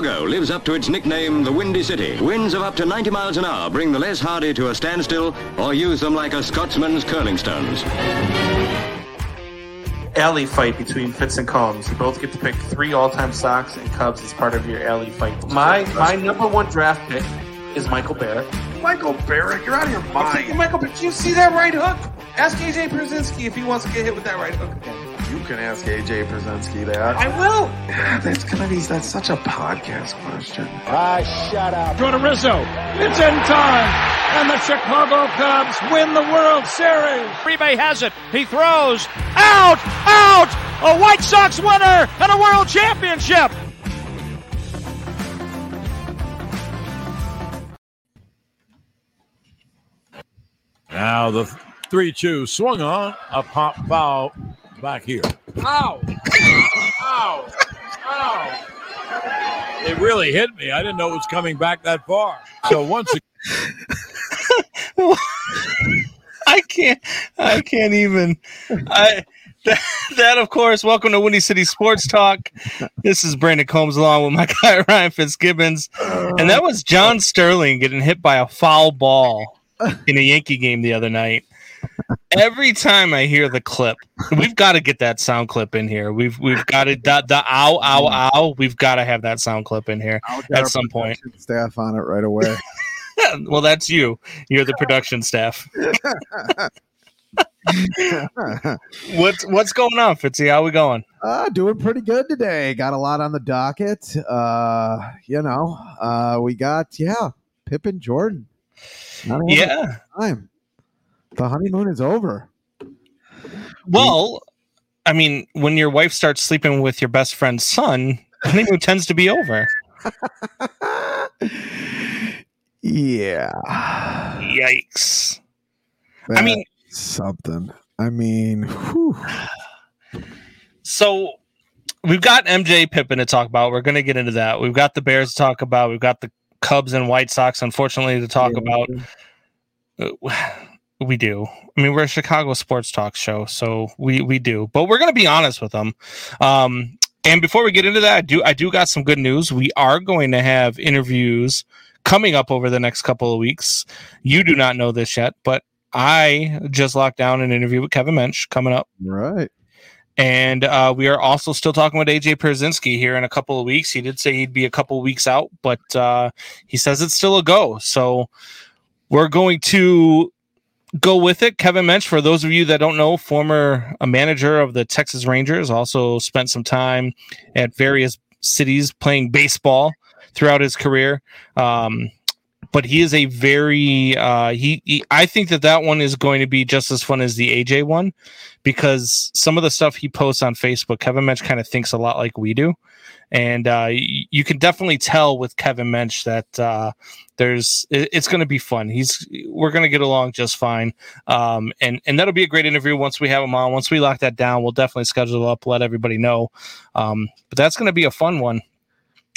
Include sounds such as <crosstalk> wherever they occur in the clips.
Chicago lives up to its nickname, the Windy City. Winds of up to 90 miles an hour bring the Les Hardy to a standstill or use them like a Scotsman's curling stones. alley fight between Fitz and Combs. You both get to pick three all-time Sox and Cubs as part of your alley fight. My my number one draft pick is Michael Barrett. Michael Barrett, you're out of your mind. Michael, but you see that right hook? Ask AJ Pierzynski if he wants to get hit with that right hook again. You can ask AJ Pierzynski that. I will. That's gonna be that's such a podcast question. Throw to Rizzo. It's in time. And the Chicago Cubs win the World Series. Uribe has it. He throws. Out! Out! A White Sox winner and a World Championship. Now the 3 2 swung on, a pop foul back here. Ow! Ow! Ow! It really hit me. I didn't know it was coming back that far. So once again, <laughs> I can't. I can't even. I that, that of course. Welcome to Windy City Sports Talk. This is Brandon Combs along with my <laughs> guy Ryan Fitzgibbons, and that was John Sterling getting hit by a foul ball in a Yankee game the other night. Every time I hear the clip, we've got to get that sound clip in here. We've we've got to the, the ow ow ow. We've got to have that sound clip in here at some point. Staff on it right away. <laughs> <laughs> well, that's you. You're the production staff. <laughs> What's what's going on, Fitzy? How we going? uh, doing pretty good today. Got a lot on the docket. Uh, you know, uh, we got yeah, Pippen Jordan. Yeah. time. The honeymoon is over. Well, I mean, when your wife starts sleeping with your best friend's son, honeymoon tends to be over. yeah. Yikes! I mean, something. I mean, whew. so we've got MJ Pippen to talk about. We're going to get into that. We've got the Bears to talk about. We've got the Cubs and White Sox, unfortunately, to talk about. Uh, We do. I mean, we're a Chicago sports talk show, so we we do. But we're going to be honest with them. Um, and before we get into that, I do I do got some good news. We are going to have interviews coming up over the next couple of weeks. You do not know this yet, but I just locked down an interview with Kevin Mench coming up. right. And uh, we are also still talking with AJ Pierzynski here in a couple of weeks. He did say he'd be a couple of weeks out, but uh, he says it's still a go. So we're going to go with it. Kevin Mench, for those of you that don't know, former a manager of the Texas Rangers, also spent some time at various cities playing baseball throughout his career. Um, but he is a very uh, he, he. I think that that one is going to be just as fun as the AJ one because some of the stuff he posts on Facebook, Kevin Mench kind of thinks a lot like we do, and uh, y- you can definitely tell with Kevin Mench that uh, there's it- it's going to be fun. He's we're going to get along just fine, um, and and that'll be a great interview once we have him on. Once we lock that down, we'll definitely schedule up, let everybody know. Um, but that's going to be a fun one.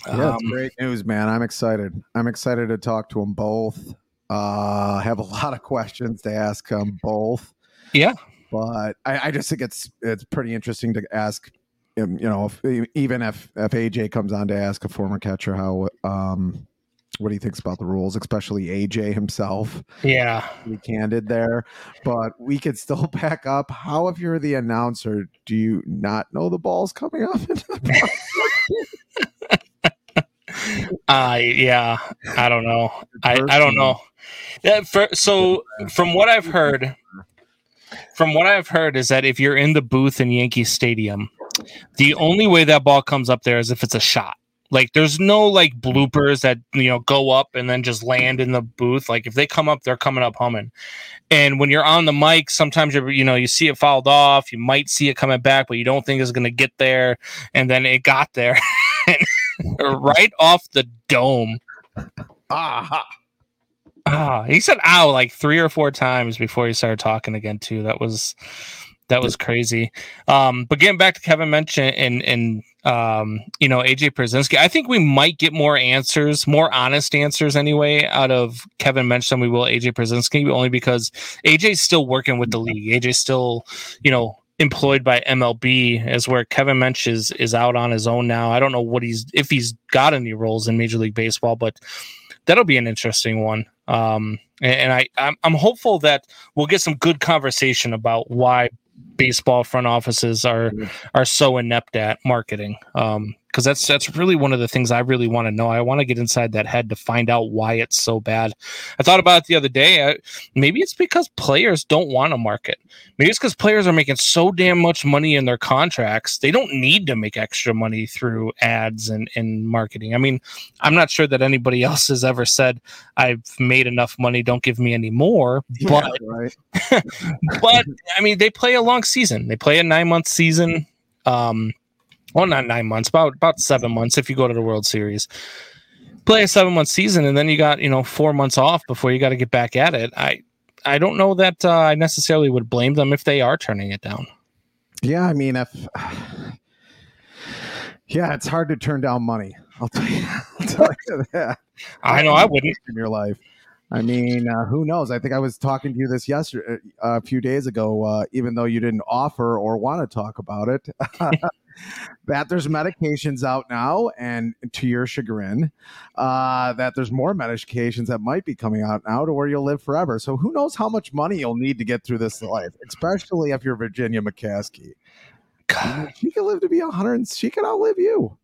Yeah, Um, great news, man. I'm excited. I'm excited to talk to them both. Uh, I have a <laughs> lot of questions to ask them both. Yeah. but I, I just think it's it's pretty interesting to ask. him, You know, if, even if if AJ comes on to ask a former catcher how um what he thinks about the rules, especially AJ himself. Yeah. Be candid there, but we could still <laughs> back up. How, if you're the announcer, do you not know the ball's coming up? <laughs> Uh yeah, I don't know. I, I don't know. Yeah, for, so from what I've heard, from what I've heard is that if you're in the booth in Yankee Stadium, the only way that ball comes up there is if it's a shot. Like there's no like bloopers that you know go up and then just land in the booth. Like if they come up, they're coming up humming. And when you're on the mic, sometimes you you know you see it fouled off. You might see it coming back, but you don't think it's going to get there. And then it got there, <laughs> right off the dome. Aha. Ah, he said "ow" like three or four times before he started talking again too. That was that was crazy. Um, but getting back to Kevin Mench and and um, you know AJ Pierzynski, I think we might get more answers, more honest answers anyway, out of Kevin Mench than we will AJ Pierzynski, only because AJ's still working with the league. AJ's still, you know, employed by MLB is where Kevin Mench is is out on his own now. I don't know what he's if he's got any roles in Major League Baseball, but that'll be an interesting one. Um, and, and I I'm, I'm hopeful that we'll get some good conversation about why baseball front offices are are so inept at marketing. Um, because that's that's really one of the things I really want to know. I want to get inside that head to find out why it's so bad. I thought about it the other day. I, maybe it's because players don't want to market. Maybe it's because players are making so damn much money in their contracts they don't need to make extra money through ads and and marketing. I mean, I'm not sure that anybody <laughs> else has ever said I've made enough money. Don't give me any more. But Yeah, right. <laughs> but I mean, they play a long season. They play a nine month season. Um, well, not nine months, about about seven months if you go to the World Series. Play a seven month season, and then you got you know four months off before you got to get back at it. I I don't know that uh, I necessarily would blame them if they are turning it down. Yeah, I mean, if yeah, it's hard to turn down money. I'll tell you, <laughs> I'll tell you that. I know I wouldn't. in your life. I mean, uh, who knows? I think I was talking to you this yesterday, uh, a few days ago. Uh, even though you didn't offer or want to talk about it, <laughs> that there's medications out now, and to your chagrin, uh, that there's more medications that might be coming out now to where you'll live forever. So who knows how much money you'll need to get through this life, especially if you're Virginia McCaskey. Mean, she could live to be a hundred. She could outlive you.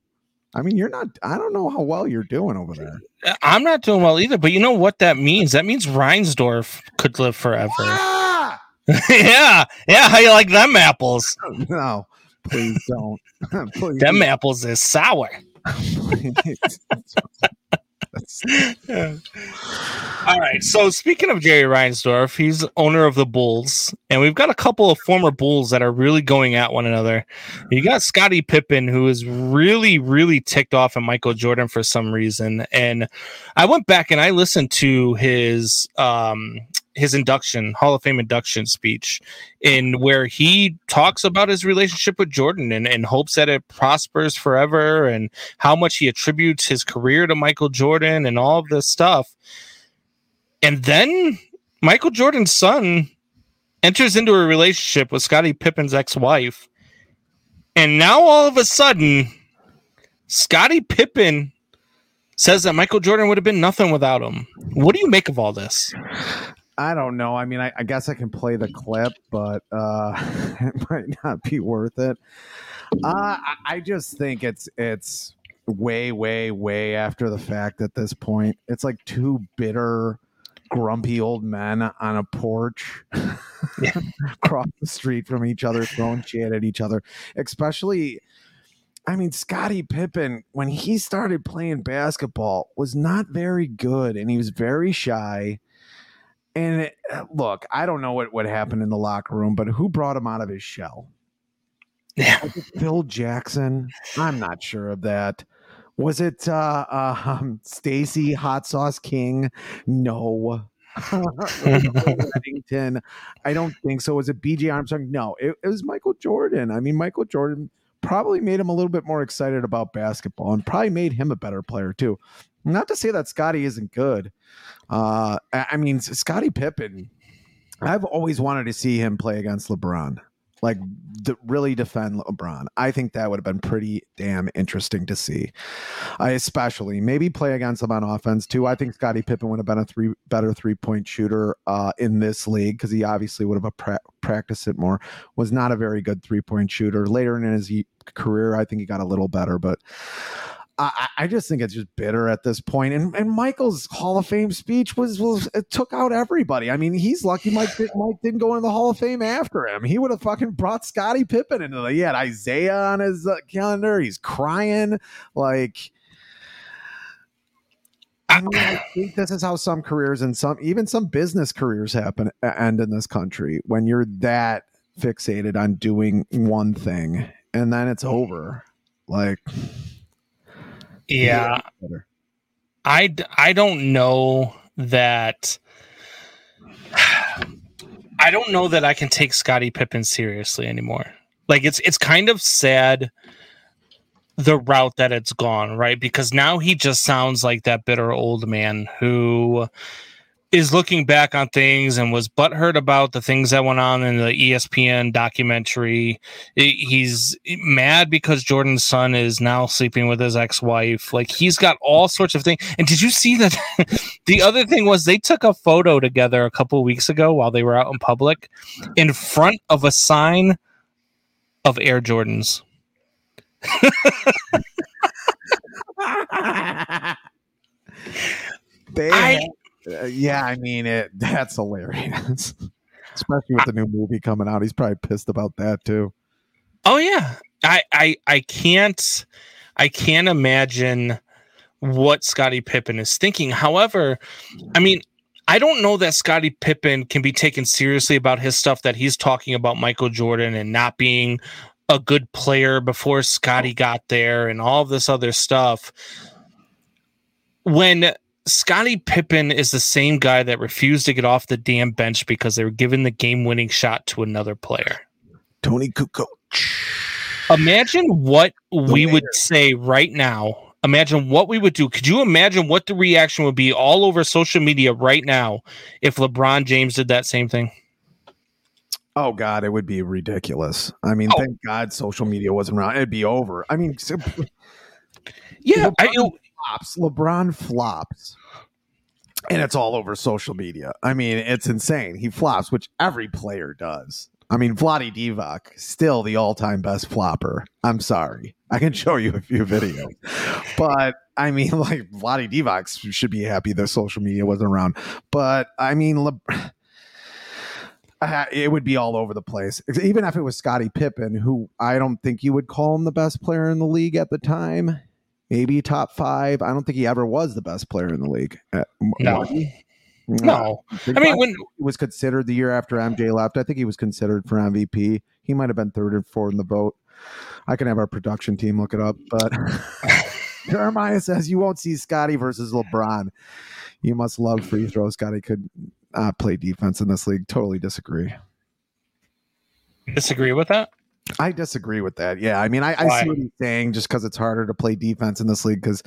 I mean, you're not. I don't know how well you're doing over there. I'm not doing well either, but you know what that means? That means Reinsdorf could live forever. Ah! <laughs> yeah, yeah. How you like them apples? <laughs> No, please don't. <laughs> please. Them apples is sour. That's- <laughs> All right. So speaking of Jerry Reinsdorf, he's owner of the Bulls, and we've got a couple of former Bulls that are really going at one another. You got Scottie Pippen, who is really, really ticked off at Michael Jordan for some reason. And I went back and I listened to his um his induction, Hall of Fame induction speech, in where he talks about his relationship with Jordan and, and hopes that it prospers forever and how much he attributes his career to Michael Jordan and all of this stuff. And then Michael Jordan's son enters into a relationship with Scottie Pippen's ex-wife. And now all of a sudden, Scottie Pippen says that Michael Jordan would have been nothing without him. What do you make of all this? I don't know. I mean, I, I guess I can play the clip, but uh, <laughs> it might not be worth it. Uh, I, I just think it's it's way, way, way after the fact. At this point, it's like two bitter, grumpy old men on a porch <laughs> across the street from each other, throwing shit at each other. Especially, I mean, Scottie Pippen when he started playing basketball was not very good, and he was very shy. And it, uh, look, I don't know what, what happened in the locker room, but who brought him out of his shell? Yeah. Was Phil Jackson? I'm not sure of that. Was it uh, um, Stacey Hot Sauce King? No. <laughs> I don't think so. Was it BJ Armstrong? No, it, it was Michael Jordan. I mean, Michael Jordan probably made him a little bit more excited about basketball and probably made him a better player too. Not to say that Scottie isn't good. Uh, I mean, Scottie Pippen, I've always wanted to see him play against LeBron, like really defend LeBron. I think that would have been pretty damn interesting to see. I especially maybe play against him on offense too. I think Scottie Pippen would have been a three better three point shooter uh, in this league because he obviously would have pra- practiced it more. Was not a very good three point shooter later in his career. I think he got a little better, but. I, I just think it's just bitter at this point. And and Michael's Hall of Fame speech was was it took out everybody. I mean, he's lucky Mike did, Mike didn't go into the Hall of Fame after him. He would have fucking brought Scottie Pippen into the. He had Isiah on his uh, calendar. He's crying like. I mean, I think this is how some careers and some even some business careers happen end in this country when you're that fixated on doing one thing and then it's over. Like, Yeah. better. I don't know that <sighs> I don't know that I can take Scottie Pippen seriously anymore. Like it's it's kind of sad the route that it's gone, right? Because now he just sounds like that bitter old man who is looking back on things and was butthurt about the things that went on in the ESPN documentary. He's mad because Jordan's son is now sleeping with his ex-wife. Like he's got all sorts of things. And did you see that? <laughs> the other thing was they took a photo together a couple weeks ago while they were out in public in front of a sign of Air Jordans. <laughs> they I, uh, yeah, I mean it. <laughs> That's hilarious, <laughs> especially with the new movie coming out. He's probably pissed about that too. Oh yeah, I I I can't I can't imagine what Scottie Pippen is thinking. However, I mean, I don't know that Scottie Pippen can be taken seriously about his stuff that he's talking about Michael Jordan and not being a good player before Scottie got there and all this other stuff. When Scottie Pippen is the same guy that refused to get off the damn bench because they were giving the game winning shot to another player. Tony Kukoc. Imagine what the we mayor. would say right now. Imagine what we would do. Could you imagine what the reaction would be all over social media right now if LeBron James did that same thing? Oh God, it would be ridiculous. I mean, oh. thank God social media wasn't around. It'd be over. I mean, <laughs> yeah, I, flops. LeBron flops. And it's all over social media. I mean, it's insane. He flops, which every player does. I mean, Vlade Divac, still the all-time best flopper. I'm sorry. I can show you a few videos. but I mean, <laughs> like Vlade Divac should be happy that social media wasn't around. But I mean, Le- <sighs> it would be all over the place. Even if it was Scottie Pippen, who I don't think you would call him the best player in the league at the time maybe top five. I don't think he ever was the best player in the league. Uh, no. No, I mean when he was considered the year after MJ left, I think he was considered for MVP. He might have been third or fourth in the vote. I can have our production team look it up, but <laughs> Jeremiah says you won't see Scottie versus LeBron. You must love free throws. Scottie could uh, play defense in this league. Totally disagree. Disagree with that? I disagree with that. Yeah, I mean, I, I see what he's saying. Just because it's harder to play defense in this league, because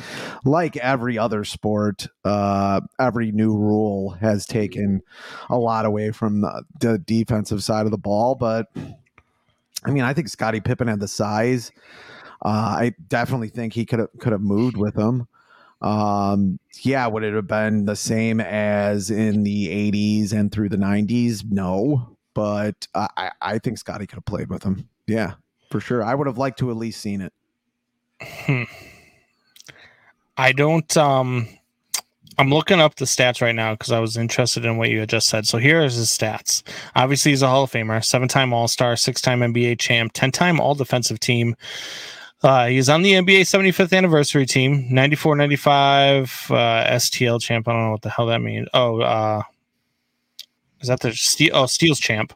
like every other sport, uh, every new rule has taken a lot away from the, the defensive side of the ball. But I mean, I think Scottie Pippen had the size. Uh, I definitely think he could have could have moved with him. Um, yeah, would it have been the same as in the '80s and through the '90s? No, but I, I think Scottie could have played with him. Yeah, for sure. I would have liked to at least seen it. Hmm. I don't. Um, I'm looking up the stats right now because I was interested in what you had just said. So here is his stats. Obviously, he's a Hall of Famer, seven-time All-Star, six-time NBA champ, ten-time All-Defensive Team. Uh, he's on the NBA 75th anniversary team, 94 95 uh, STL champ. I don't know what the hell that means. Oh, uh, is that the steel? Oh, Steals champ.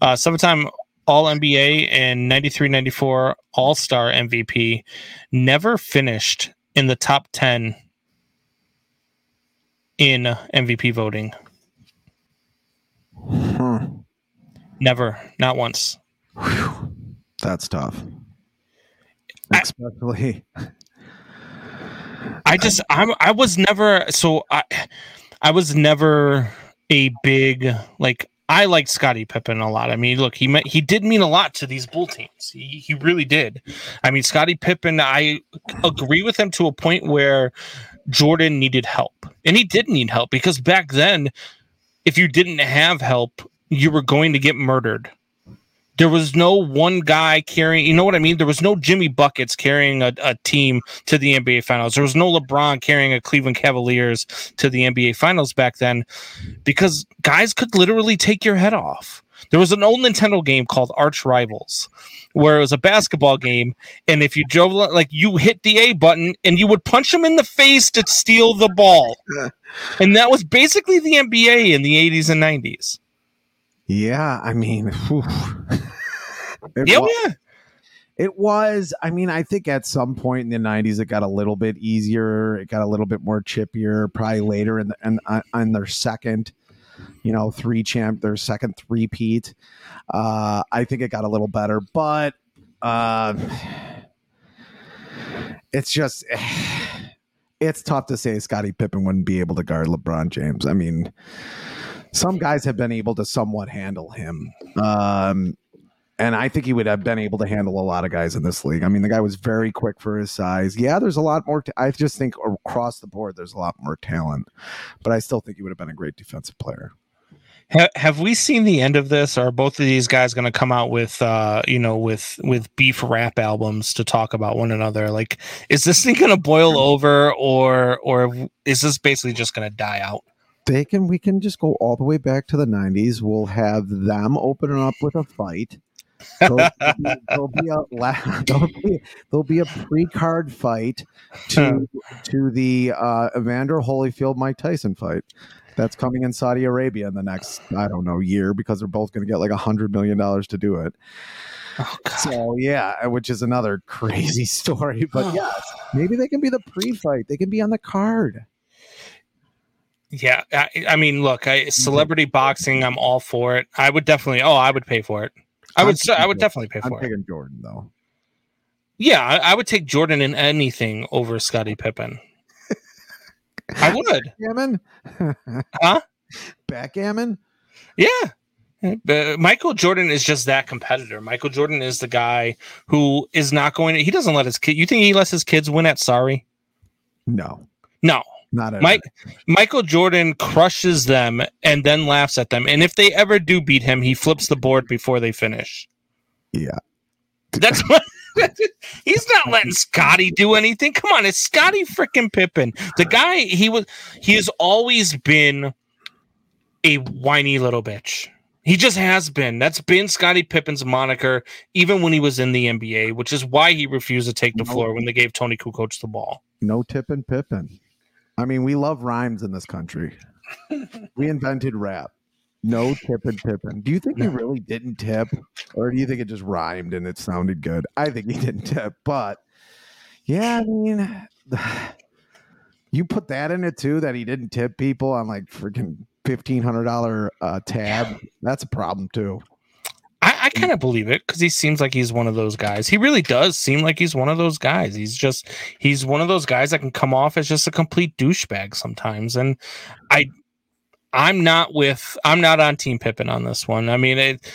Uh, seven time all NBA and 93 94 All Star MVP, never finished in the top 10 in MVP voting. Huh. Never, not once. Whew. That's tough. Especially. I, I just I I was never so I I was never a big like I liked Scottie Pippen a lot. I mean, look, he he did mean a lot to these Bull teams. He he really did. I mean, Scottie Pippen, I agree with him to a point where Jordan needed help, and he did need help because back then, if you didn't have help, you were going to get murdered. There was no one guy carrying, you know what I mean? There was no Jimmy Buckets carrying a, a team to the NBA Finals. There was no LeBron carrying a Cleveland Cavaliers to the NBA Finals back then because guys could literally take your head off. There was an old Nintendo game called Arch Rivals where it was a basketball game. And if you drove, like you hit the A button and you would punch them in the face to steal the ball. <laughs> and that was basically the NBA in the 80s and 90s. Yeah, I mean, <laughs> it yeah, was, yeah. It was. I mean, I think at some point in the '90s, it got a little bit easier. It got a little bit more chippier. Probably later in the and on, uh, on their second, you know, three champ, their second three peat. Uh, I think it got a little better, but uh, it's just. <sighs> it's tough to say Scottie Pippen wouldn't be able to guard LeBron James. I mean, some guys have been able to somewhat handle him. Um, and I think he would have been able to handle a lot of guys in this league. I mean, the guy was very quick for his size. Yeah, there's a lot more. T- I just think across the board, there's a lot more talent, but I still think he would have been a great defensive player. Ha- have we seen the end of this? Are both of these guys going to come out with, uh, you know, with with beef rap albums to talk about one another? Like, is this thing going to boil over, or or is this basically just going to die out? They can. We can just go all the way back to the '90s. We'll have them opening up with a fight There'll, be, <laughs> there'll, be, a <laughs> there'll be, there'll be a pre-card fight to to the uh, Evander Holyfield Mike Tyson fight. That's coming in Saudi Arabia in the next I don't know year because they're both going to get like a hundred million dollars to do it. Oh, so yeah, which is another <laughs> crazy story. But yes, maybe they can be the pre-fight. They can be on the card. Yeah, I, I mean, look, I, celebrity boxing, I'm all for it. I would definitely. Oh, I would pay for it. I would. I would definitely pay for it. I'm taking Jordan though. Yeah, I, I, would take Jordan in anything over Scottie Pippen. I <laughs> would. Backgammon? <laughs> huh? Backgammon? Yeah. Uh, Michael Jordan is just that competitor. Michael Jordan is the guy who is not going to, he doesn't let his kid, you think he lets his kids win at sorry? No. No. Not Mike Michael Jordan crushes them and then laughs at them. And if they ever do beat him, he flips the board before they finish. Yeah. That's <laughs> what <laughs> he's not letting Scottie do anything. Come on, it's Scottie freaking Pippen. The guy he was he has always been a whiny little bitch. He just has been. That's been Scottie Pippen's moniker, even when he was in the NBA, which is why he refused to take the floor when they gave Tony Kukoc the ball. No tipping Pippen. I mean, we love rhymes in this country. <laughs> we invented rap. No tip tipping Pippen. Do you think he really didn't tip, or do you think it just rhymed and it sounded good? I think he <laughs> didn't tip, but yeah, I mean, <sighs> you put that in it too that he didn't tip people on like freaking fifteen hundred dollar uh, tab. That's a problem too. I, I kind of believe it because he seems like he's one of those guys. He really does seem like he's one of those guys. He's just he's one of those guys that can come off as just a complete douchebag sometimes. And I I'm not with I'm not on Team Pippen on this one. I mean, it,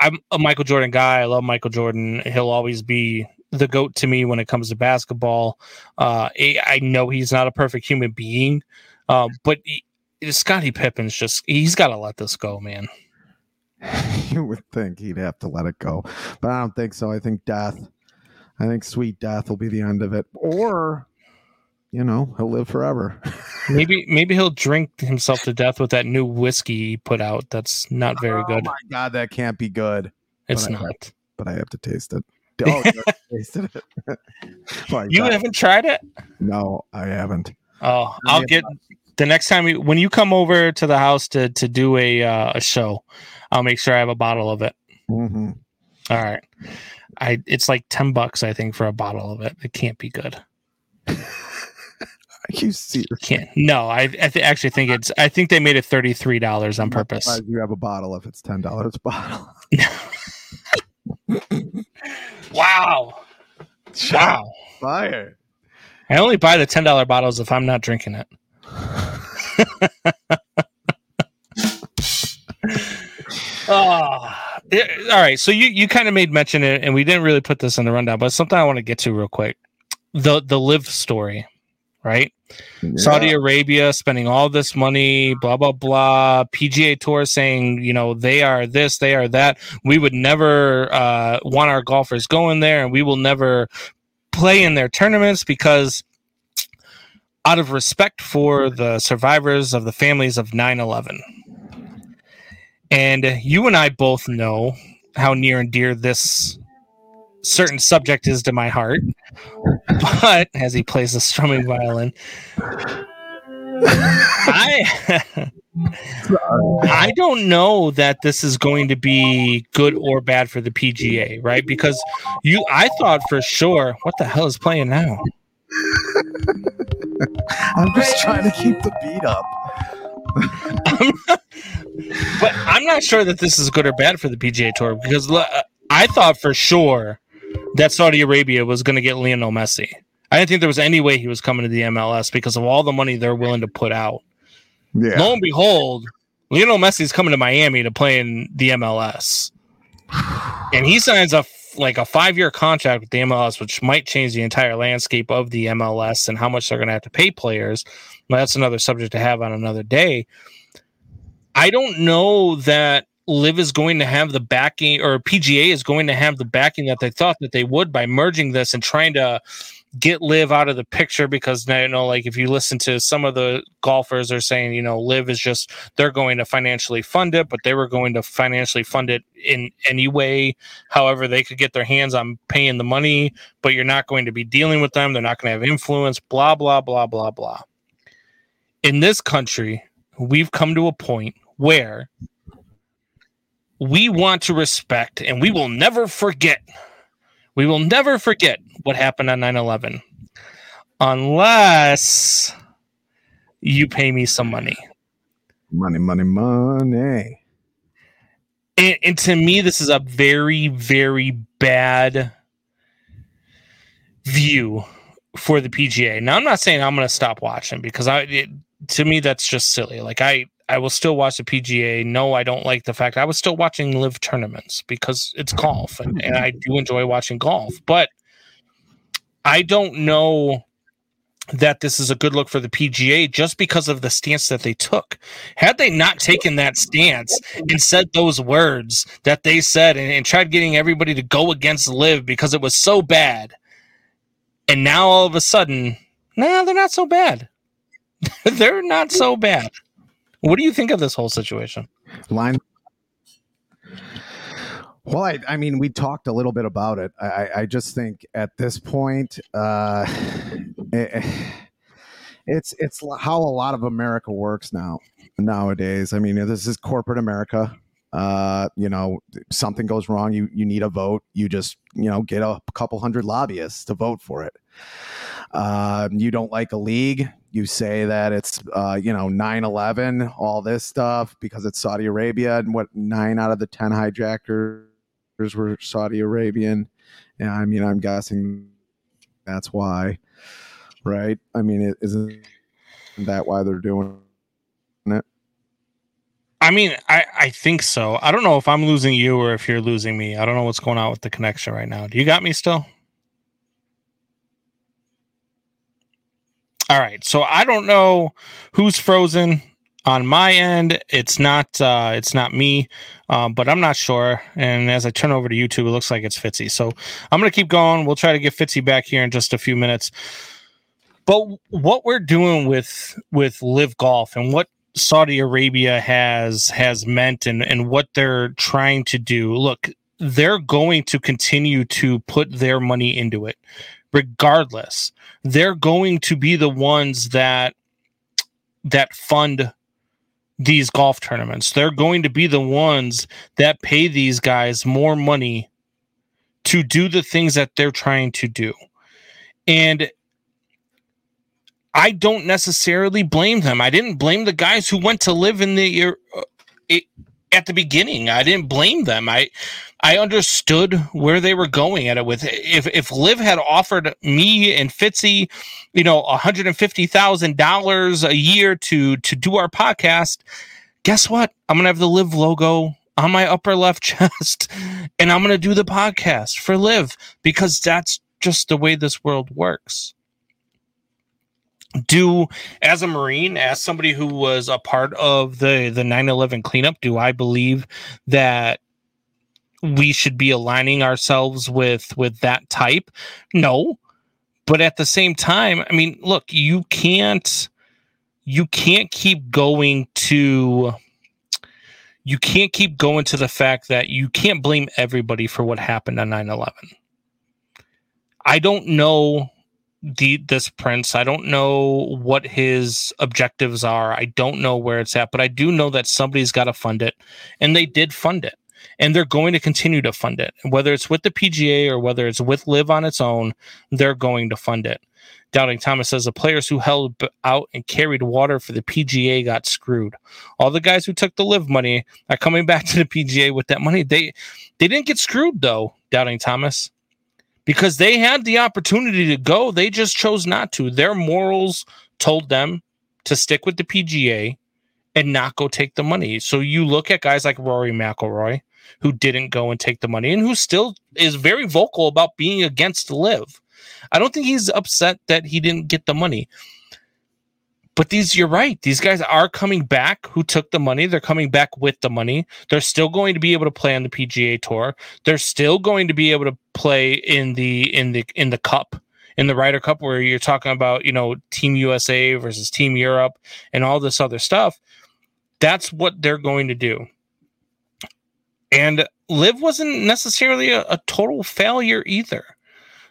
I'm a Michael Jordan guy. I love Michael Jordan. He'll always be the goat to me when it comes to basketball. Uh, I know he's not a perfect human being, uh, but he, Scottie Pippen's just he's got to let this go, man. <laughs> you would think he'd have to let it go, but I don't think so. I think death. I think sweet death will be the end of it, or you know he'll live forever. <laughs> maybe maybe he'll drink himself to death with that new whiskey he put out. That's not very good. Oh my god, that can't be good. It's but not. I, but I have to taste it. <laughs> Oh, tasted it. you god. haven't tried it? No, I haven't. Oh, I'll get the next time you, when you come over to the house to to do a uh, a show. I'll make sure I have a bottle of it. Mm-hmm. All right. I it's like ten bucks, I think, for a bottle of it. It can't be good. <laughs> you serious? Can't. No, I, I th- actually think it's. I think they made it thirty three dollars on purpose. You have a bottle if it's ten dollars bottle. <laughs> wow! Wow! Fire! I only buy the ten dollar bottles if I'm not drinking it. <laughs> Oh, all right. So you you kind of made mention it, and we didn't really put this in the rundown, but something I want to get to real quick. The the LIV story, right? Yeah. Saudi Arabia spending all this money, blah blah blah. PGA Tour saying, you know, they are this, they are that. We would never uh, want our golfers going there, and we will never play in their tournaments because out of respect for the survivors of the families of 9-11 and you and I both know how near and dear this certain subject is to my heart. But as he plays the strumming violin, I I don't know that this is going to be good or bad for the PGA, right? Because you I thought for sure, what the hell is playing now? I'm just trying to keep the beat up. But I'm not sure that this is good or bad for the PGA Tour because uh, I thought for sure that Saudi Arabia was going to get Lionel Messi. I didn't think there was any way he was coming to the MLS because of all the money they're willing to put out. Yeah. Lo and behold, Lionel Messi's coming to Miami to play in the MLS. And he signs a like a five year contract with the MLS, which might change the entire landscape of the MLS and how much they're going to have to pay players. That's another subject to have on another day. I don't know that LIV is going to have the backing or PGA is going to have the backing that they thought that they would by merging this and trying to get LIV out of the picture because now you know like if you listen to some of the golfers are saying you know LIV is just they're going to financially fund it but they were going to financially fund it in any way however they could get their hands on paying the money but you're not going to be dealing with them they're not going to have influence blah blah blah blah blah in this country we've come to a point where we want to respect and we will never forget we will never forget what happened on 9-11 unless you pay me some money Money, money, money. and, and to me this is a very very bad view for the pga now i'm not saying i'm going to stop watching because i it, to me that's just silly like i i will still watch the pga no i don't like the fact i was still watching LIV tournaments because it's mm-hmm. golf and, and i mm-hmm. do enjoy watching golf but i don't know that this is a good look for the PGA just because of the stance that they took. Had they not taken that stance and said those words that they said and, and tried getting everybody to go against LIV because it was so bad, and now all of a sudden, nah, they're not so bad. <laughs> they're not so bad. What do you think of this whole situation? Line. Well, I, I mean, we talked a little bit about it. I, I- just think at this point, uh, it, it's it's how a lot of America works now nowadays. I mean, this is corporate America. Uh, you know, something goes wrong, you you need a vote. You just you know get a couple hundred lobbyists to vote for it. Uh, you don't like a league, you say that it's uh, you know 9-11 all this stuff because it's saudi arabia and what nine out of the 10 hijackers were saudi arabian yeah i mean i'm guessing that's why right i mean isn't that why they're doing I mean, I, I think so. I don't know if I'm losing you or if you're losing me. I don't know what's going on with the connection right now. Do you got me still? All right. So I don't know who's frozen on my end. It's not uh it's not me. Um, but I'm not sure. And as I turn over to YouTube, it looks like it's Fitzy. So I'm gonna keep going. We'll try to get Fitzy back here in just a few minutes. But what we're doing with with LIV Golf and what Saudi Arabia has has meant and and what they're trying to do. Look, they're going to continue to put their money into it regardless. They're going to be the ones that that fund these golf tournaments. They're going to be the ones that pay these guys more money to do the things that they're trying to do. And I don't necessarily blame them. I didn't blame the guys who went to LIV in the uh, it, at the beginning. I didn't blame them. I I understood where they were going at it with if if LIV had offered me and Fitzy, you know, hundred and fifty thousand dollars a year to to do our podcast, guess what? I'm gonna have the LIV logo on my upper left <laughs> chest, and I'm gonna do the podcast for LIV because that's just the way this world works do as a marine as somebody who was a part of the the 9-11 cleanup do i believe that we should be aligning ourselves with with that type? No. But at the same time i mean look you can't you can't keep going to you can't keep going to the fact that you can't blame everybody for what happened on 9-11 i don't know the this prince. I don't know what his objectives are. I don't know where it's at but i do know that somebody's got to fund it and they did fund it and they're going to continue to fund it. Whether it's with the pga or whether it's with LIV on its own they're going to fund it. Doubting thomas says the players who held out and carried water for the pga got screwed. All the guys who took the LIV money are coming back to the pga with that money. They they didn't get screwed though doubting thomas because they had the opportunity to go. They just chose not to. Their morals told them to stick with the PGA and not go take the money. So you look at guys like Rory McIlroy, who didn't go and take the money and who still is very vocal about being against LIV. I don't think he's upset that he didn't get the money. But these, you're right. These guys are coming back who took the money. They're coming back with the money. They're still going to be able to play on the PGA tour. They're still going to be able to play in the in the in the cup, in the Ryder Cup, where you're talking about, you know, Team USA versus Team Europe and all this other stuff. That's what they're going to do. And LIV wasn't necessarily a, a total failure either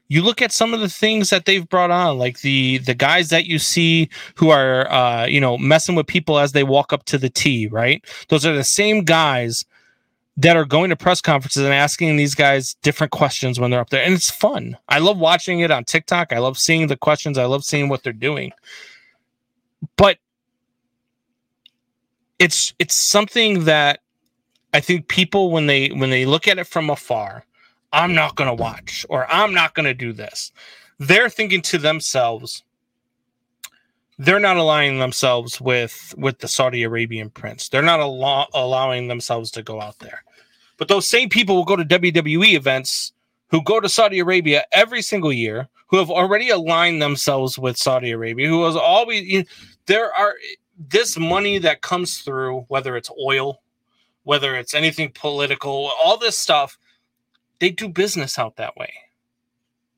you look at some of the things that they've brought on like the the guys that you see who are uh you know messing with people as they walk up to the tee right? Those are the same guys that are going to press conferences and asking these guys different questions when they're up there. And it's fun. I love watching it on tiktok. I love seeing the questions. I love seeing what they're doing. But it's it's something that i think people when they when they look at it from afar I'm not going to watch or I'm not going to do this. They're thinking to themselves, they're not aligning themselves with with the Saudi Arabian prince. They're not allow, allowing themselves to go out there. But those same people will go to WWE events who go to Saudi Arabia every single year, who have already aligned themselves with Saudi Arabia, who has always you know, there are this money that comes through, whether it's oil, whether it's anything political, all this stuff they do business out that way.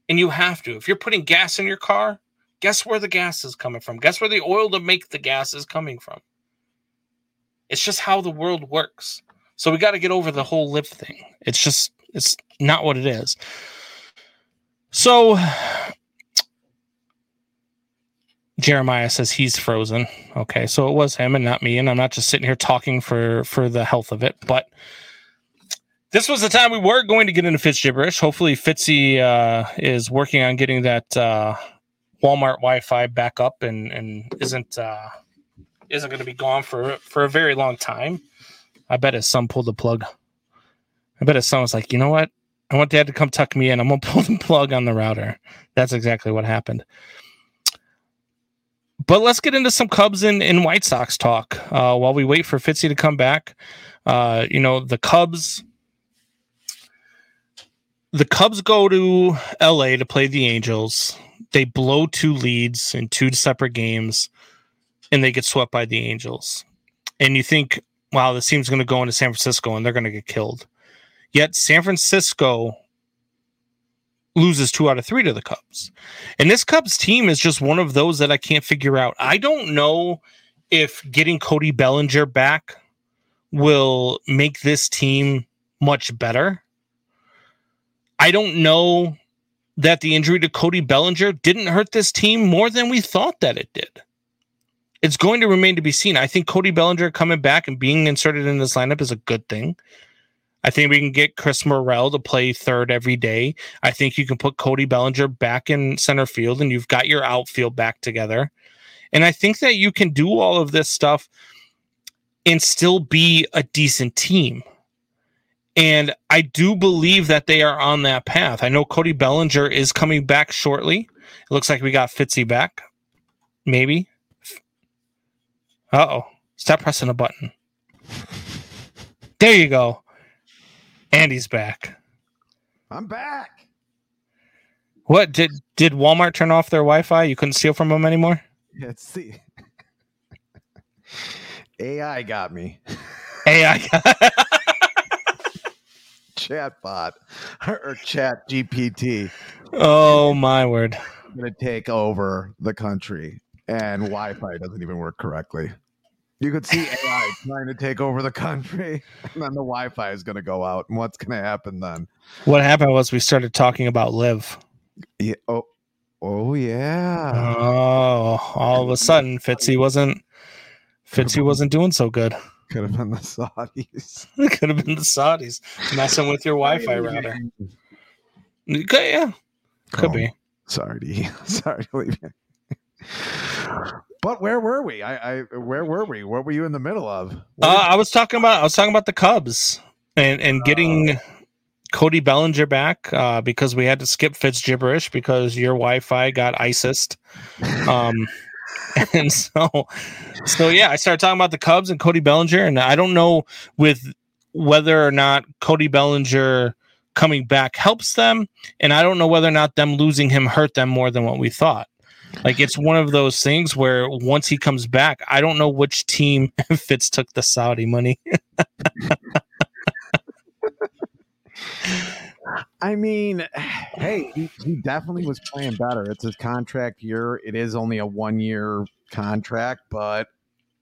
And you have to. If you're putting gas in your car, guess where the gas is coming from? Guess where the oil to make the gas is coming from? It's just how the world works. So we got to get over the whole LIV thing. It's just, it's not what it is. So Jeremiah says he's frozen. Okay, so it was him and not me, and I'm not just sitting here talking for for the health of it, but this was the time we were going to get into Fitz gibberish. Hopefully, Fitzy uh, is working on getting that uh, Walmart Wi-Fi back up and and isn't uh, isn't going to be gone for for a very long time. I bet his son pulled the plug. I bet his son was like, you know what? I want Dad to come tuck me in. I'm gonna <laughs> pull the plug on the router. That's exactly what happened. But let's get into some Cubs and, and White Sox talk uh, while we wait for Fitzy to come back. Uh, you know, the Cubs the Cubs go to LA to play the Angels. They blow two leads in two separate games and they get swept by the Angels. And you think, wow, this team's going to go into San Francisco and they're going to get killed. Yet San Francisco loses two out of three to the Cubs. And this Cubs team is just one of those that I can't figure out. I don't know if getting Cody Bellinger back will make this team much better I don't know that the injury to Cody Bellinger didn't hurt this team more than we thought that it did. It's going to remain to be seen. I think Cody Bellinger coming back and being inserted in this lineup is a good thing. I think we can get Chris Morel to play third every day. I think you can put Cody Bellinger back in center field and you've got your outfield back together. And I think that you can do all of this stuff and still be a decent team. And I do believe that they are on that path. I know Cody Bellinger is coming back shortly. It looks like we got Fitzy back. Maybe. Uh oh. Stop pressing a button. There you go. Andy's back. I'm back. What did did Walmart turn off their Wi-Fi? You couldn't steal from them anymore. Let's see. <laughs> AI got me. AI. Got- <laughs> chatbot <laughs> or chat GPT. Oh my word. Going to take over the country and Wi-Fi doesn't even work correctly. You could see <laughs> AI trying to take over the country, <laughs> and then the Wi-Fi is going to go out. And what's going to happen then? What happened was we started talking about LIV. Yeah. Oh. Oh yeah. Oh, all of a sudden, Fitzy wasn't. Fitzy wasn't doing so good. Could have been the Saudis. <laughs> Could have been the Saudis messing with your Wi-Fi router. Okay, yeah, could Oh, be. Sorry to <laughs> sorry to leave you. But where were we? I, I where were we? What were you in the middle of? Uh, I was talking about I was talking about the Cubs and and getting Cody Bellinger back uh, because we had to skip Fitz gibberish because your Wi-Fi got ISISed. Um, <laughs> and so, so yeah, I started talking about the Cubs and Cody Bellinger, and I don't know with whether or not Cody Bellinger coming back helps them, and I don't know whether or not them losing him hurt them more than what we thought. Like it's one of those things where once he comes back, I don't know which team <laughs> Fitz took the Saudi money. <laughs> I mean, <sighs> hey, he, he definitely was playing better. It's his contract year. It is only a one year contract, but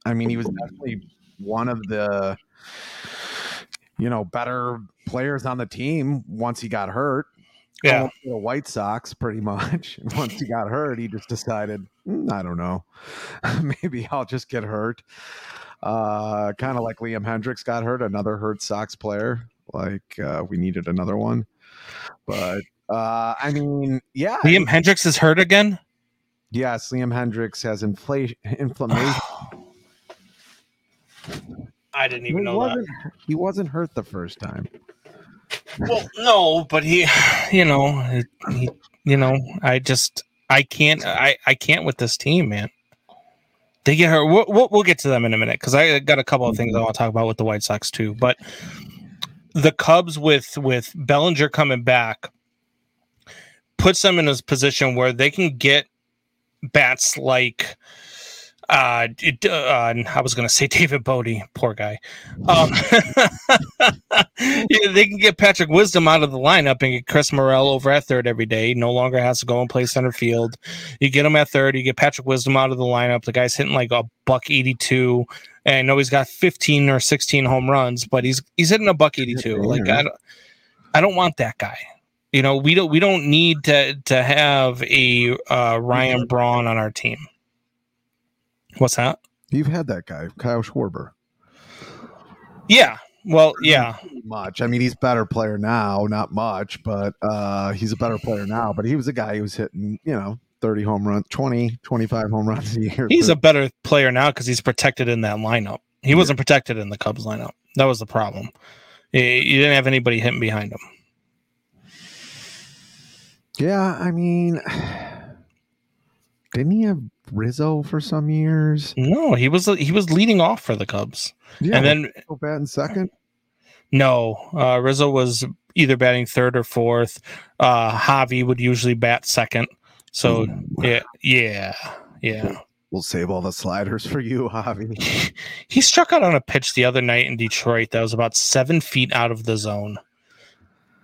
I mean, he was definitely one of the you know better players on the team once he got hurt. Yeah, the White Sox pretty <laughs> much. And once he got hurt, he just decided, mm, I don't know, <laughs> maybe I'll just get hurt. Uh, kind of like Liam Hendriks got hurt, another hurt Sox player. Like uh, we needed another one, but uh, I mean, yeah, Liam Hendriks is hurt again. Yes, Liam Hendriks has inflation, inflammation. <sighs> I didn't even he know that. He wasn't hurt the first time. Well, no, but he, you know, he, you know, I just, I can't, I, I can't with this team, man. They get hurt. We'll, we'll, we'll get to them in a minute because I got a couple of things I want to talk about with the White Sox too. But the Cubs with with Bellinger coming back puts them in a position where they can get bats like uh, it, uh, I was going to say David Bote, poor guy. Um, <laughs> yeah, they can get Patrick Wisdom out of the lineup and get Chris Morel over at third every day. No longer has to go and play center field. You get him at third. You get Patrick Wisdom out of the lineup. The guy's hitting like a buck eighty two, and I know he's got fifteen or sixteen home runs, but he's he's hitting a buck eighty two. Like I don't, I don't want that guy. You know, we don't we don't need to to have a uh, Ryan Braun on our team. What's that? You've had that guy, Kyle Schwarber. Yeah. Well, yeah. Much. I mean, he's better player now, not much, but uh, he's a better player now. But he was a guy who was hitting, you know, 30 home runs, 20, 25 home runs a year. He's a better player now because he's protected in that lineup. He wasn't protected in the Cubs lineup. That was the problem. You didn't have anybody hitting behind him. Yeah, I mean, <sighs> didn't he have Rizzo for some years? No, he was he was leading off for the Cubs, Yeah, and then Rizzo batting second. no, uh, Rizzo was either batting third or fourth. Uh, Javi would usually bat second. So yeah, yeah, yeah. We'll save all the sliders for you, Javi. <laughs> He struck out on a pitch the other night in Detroit that was about seven feet out of the zone.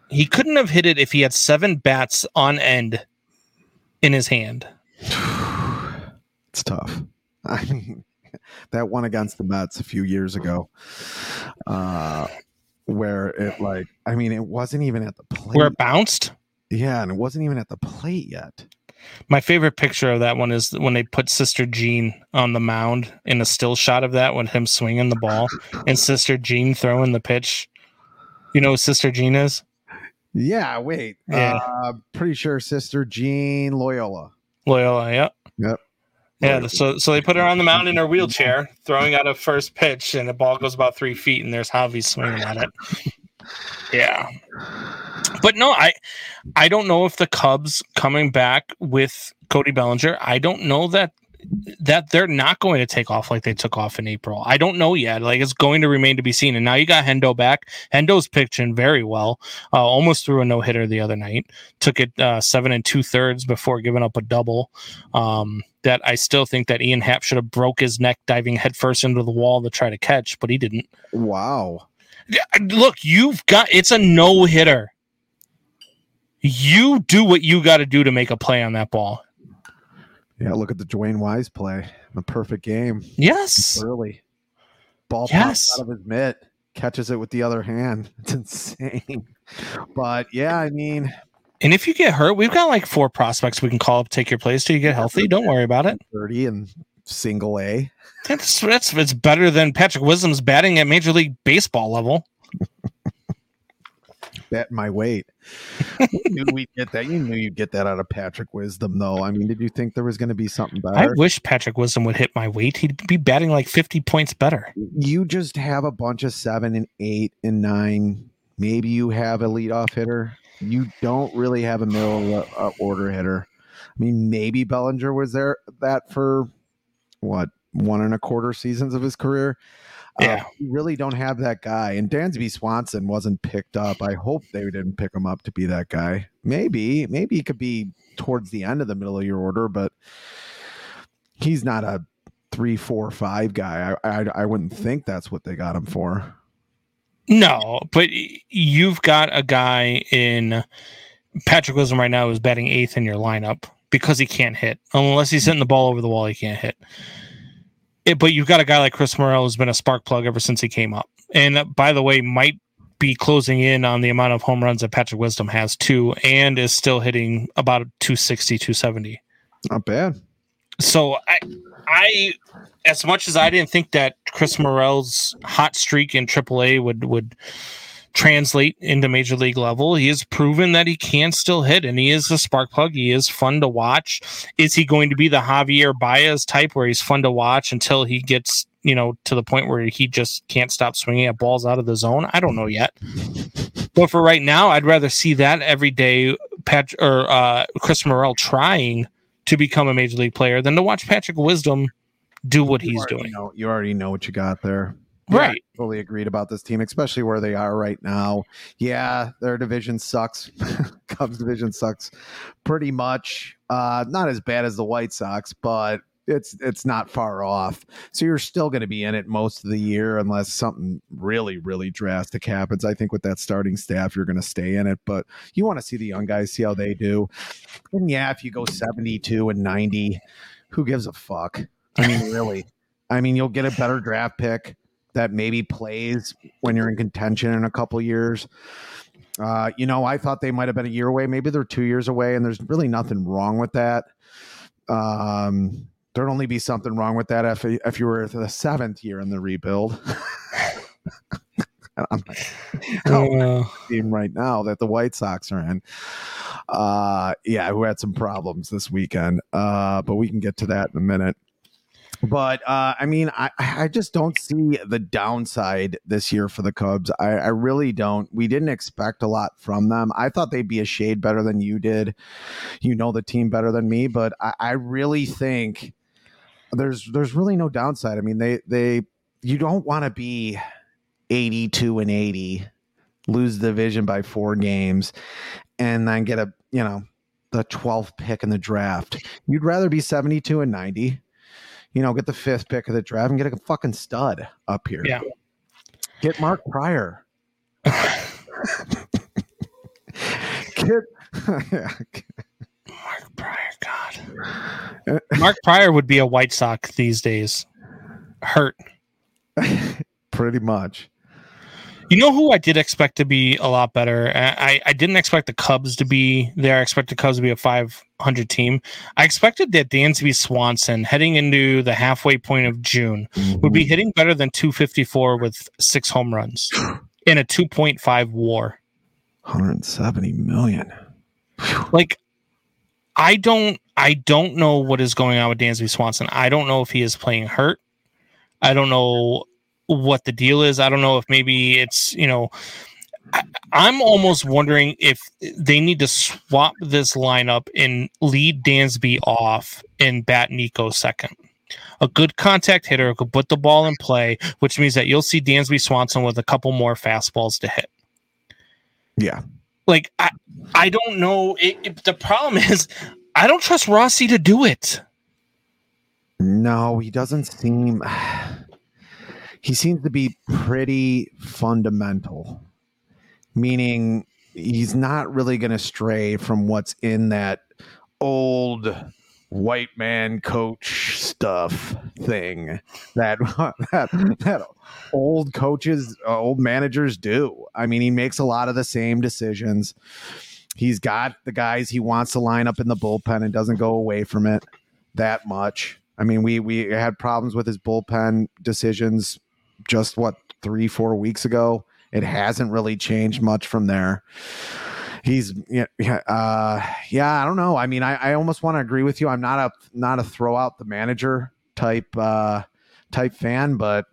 He couldn't have hit it if he had seven bats on end in his hand. <sighs> <sighs> <sighs> It's tough. I mean, that one against the Mets a few years ago, uh, where it like, I mean, it wasn't even at the plate. Where it bounced. yeah, and it wasn't even at the plate yet. My favorite picture of that one is when they put Sister Jean on the mound in a still shot of that with him swinging the ball and Sister Jean throwing the pitch. You know who Sister Jean is? Yeah, wait. Yeah. Uh, pretty sure Sister Jean Loyola. Loyola, yep. Yep. Yeah, so so they put her on the mound in her wheelchair, throwing out a first pitch, and the ball goes about three feet, and there's Javi swinging at it. Yeah, but no, I I don't know if the Cubs coming back with Cody Bellinger. I don't know that that they're not going to take off like they took off in April. I don't know yet. Like it's going to remain to be seen. And now you got Hendo back. Hendo's pitching very well. Uh, almost threw a no hitter the other night. Took it uh, seven and two thirds before giving up a double. Um, that I still think that Ian Happ should have broke his neck diving headfirst into the wall to try to catch, but he didn't. Wow. Look, you've got it's a no hitter. You do what you got to do to make a play on that ball. Yeah, look at the DeWayne Wise play. The perfect game. Yes. Early. Ball Yes. pops out of his mitt, catches it with the other hand. <laughs> It's insane. But yeah, I mean, And if you get hurt, we've got like four prospects we can call up, take your place till you get healthy. Don't worry about it. 30 and single A. That's that's it's better than Patrick Wisdom's batting at Major League Baseball level. Bet my weight. you knew we'd get that. You knew you'd get that out of Patrick Wisdom, though. I mean, did you think there was going to be something better? I wish Patrick Wisdom would hit my weight. He'd be batting like 50 points better. you just have a bunch of seven and eight and nine maybe you have a leadoff hitter. You don't really have a middle uh, order hitter. I mean, maybe Bellinger was there that for what one and a quarter seasons of his career. Yeah. Uh, you really don't have that guy. And Dansby Swanson wasn't picked up. I hope they didn't pick him up to be that guy. Maybe, maybe he could be towards the end of the middle of your order, but he's not a three, four, five guy. I, I, I wouldn't think that's what they got him for. No, but you've got a guy in Patrick Wilson right now who's batting eighth in your lineup because he can't hit. Unless he's hitting the ball over the wall, he can't hit. It, but you've got a guy like Chris Morel who's been a spark plug ever since he came up. And uh, by the way, might be closing in on the amount of home runs that Patrick Wisdom has too, and is still hitting about 260, 270. Not bad. So I, I, as much as I didn't think that Chris Morel's hot streak in AAA would would translate into major league level, he has proven that he can still hit, and he is a spark plug. He is fun to watch. Is he going to be the Javier Baez type, where he's fun to watch until he gets you know to the point where he just can't stop swinging at balls out of the zone? I don't know yet. But for right now, I'd rather see that every day. Pat or uh, Chris Morel trying to become a major league player than to watch Patrick Wisdom do what You he's doing. Know, you already know what you got there. Right. Yeah, fully agreed about this team, especially where they are right now. Yeah, their division sucks. <laughs> Cubs division sucks pretty much. Uh, not as bad as the White Sox, but it's it's not far off. So you're still going to be in it most of the year unless something really really drastic happens. I think with that starting staff, you're going to stay in it, but you want to see the young guys see how they do. And yeah, if you go 72 and 90, who gives a fuck? I mean, really. I mean, you'll get a better draft pick that maybe plays when you're in contention in a couple years. Uh, you know, I thought they might have been a year away. Maybe they're two years away, and there's really nothing wrong with that. Um, there'd only be something wrong with that if if you were the seventh year in the rebuild. <laughs> I'm Uh, <laughs> team right now that the White Sox are in. Uh, yeah, who had some problems this weekend. Uh, but we can get to that in a minute. But uh, I mean, I, I just don't see the downside this year for the Cubs. I, I really don't. We didn't expect a lot from them. I thought they'd be a shade better than you did. You know the team better than me, but I, I really think there's there's really no downside. I mean, they they you don't want to be 82 and 80 lose the division by four games and then get a you know the 12th pick in the draft you'd rather be 72 and 90 you know get the fifth pick of the draft and get a fucking stud up here Yeah. get Mark Prior <laughs> get Mark Prior, God. Mark Prior would be a White Sox these days. Hurt. <laughs> pretty much You know who I did expect to be a lot better? I, I- didn't expect the Cubs to be there. I expected Cubs to be a 500 team. I expected that Dansby Swanson, heading into the halfway point of June, would be mm-hmm. hitting better than 254 with six home runs <sighs> in a 2.5 war. 170 million like I don't I don't know what is going on with Dansby Swanson. I don't know if he is playing hurt. I don't know what the deal is. I don't know if maybe it's, you know, I'm almost wondering if they need to swap this lineup and lead Dansby off and bat Nico second. A good contact hitter who could put the ball in play, which means that you'll see Dansby Swanson with a couple more fastballs to hit yeah like I, I don't know. It, it- the problem is, I don't trust Rossi to do it. No, he doesn't seem. He seems to be pretty fundamental, meaning he's not really going to stray from what's in that old white man coach stuff thing that <laughs> that, that old coaches, uh, old managers do. I mean, he makes a lot of the same decisions. He's got the guys he wants to line up in the bullpen and doesn't go away from it that much. I mean, we we had problems with his bullpen decisions just what three four weeks ago. It hasn't really changed much from there. He's yeah yeah, uh, yeah I don't know. I mean, I, I almost want to agree with you. I'm not a not a throw out the manager type uh, type fan, but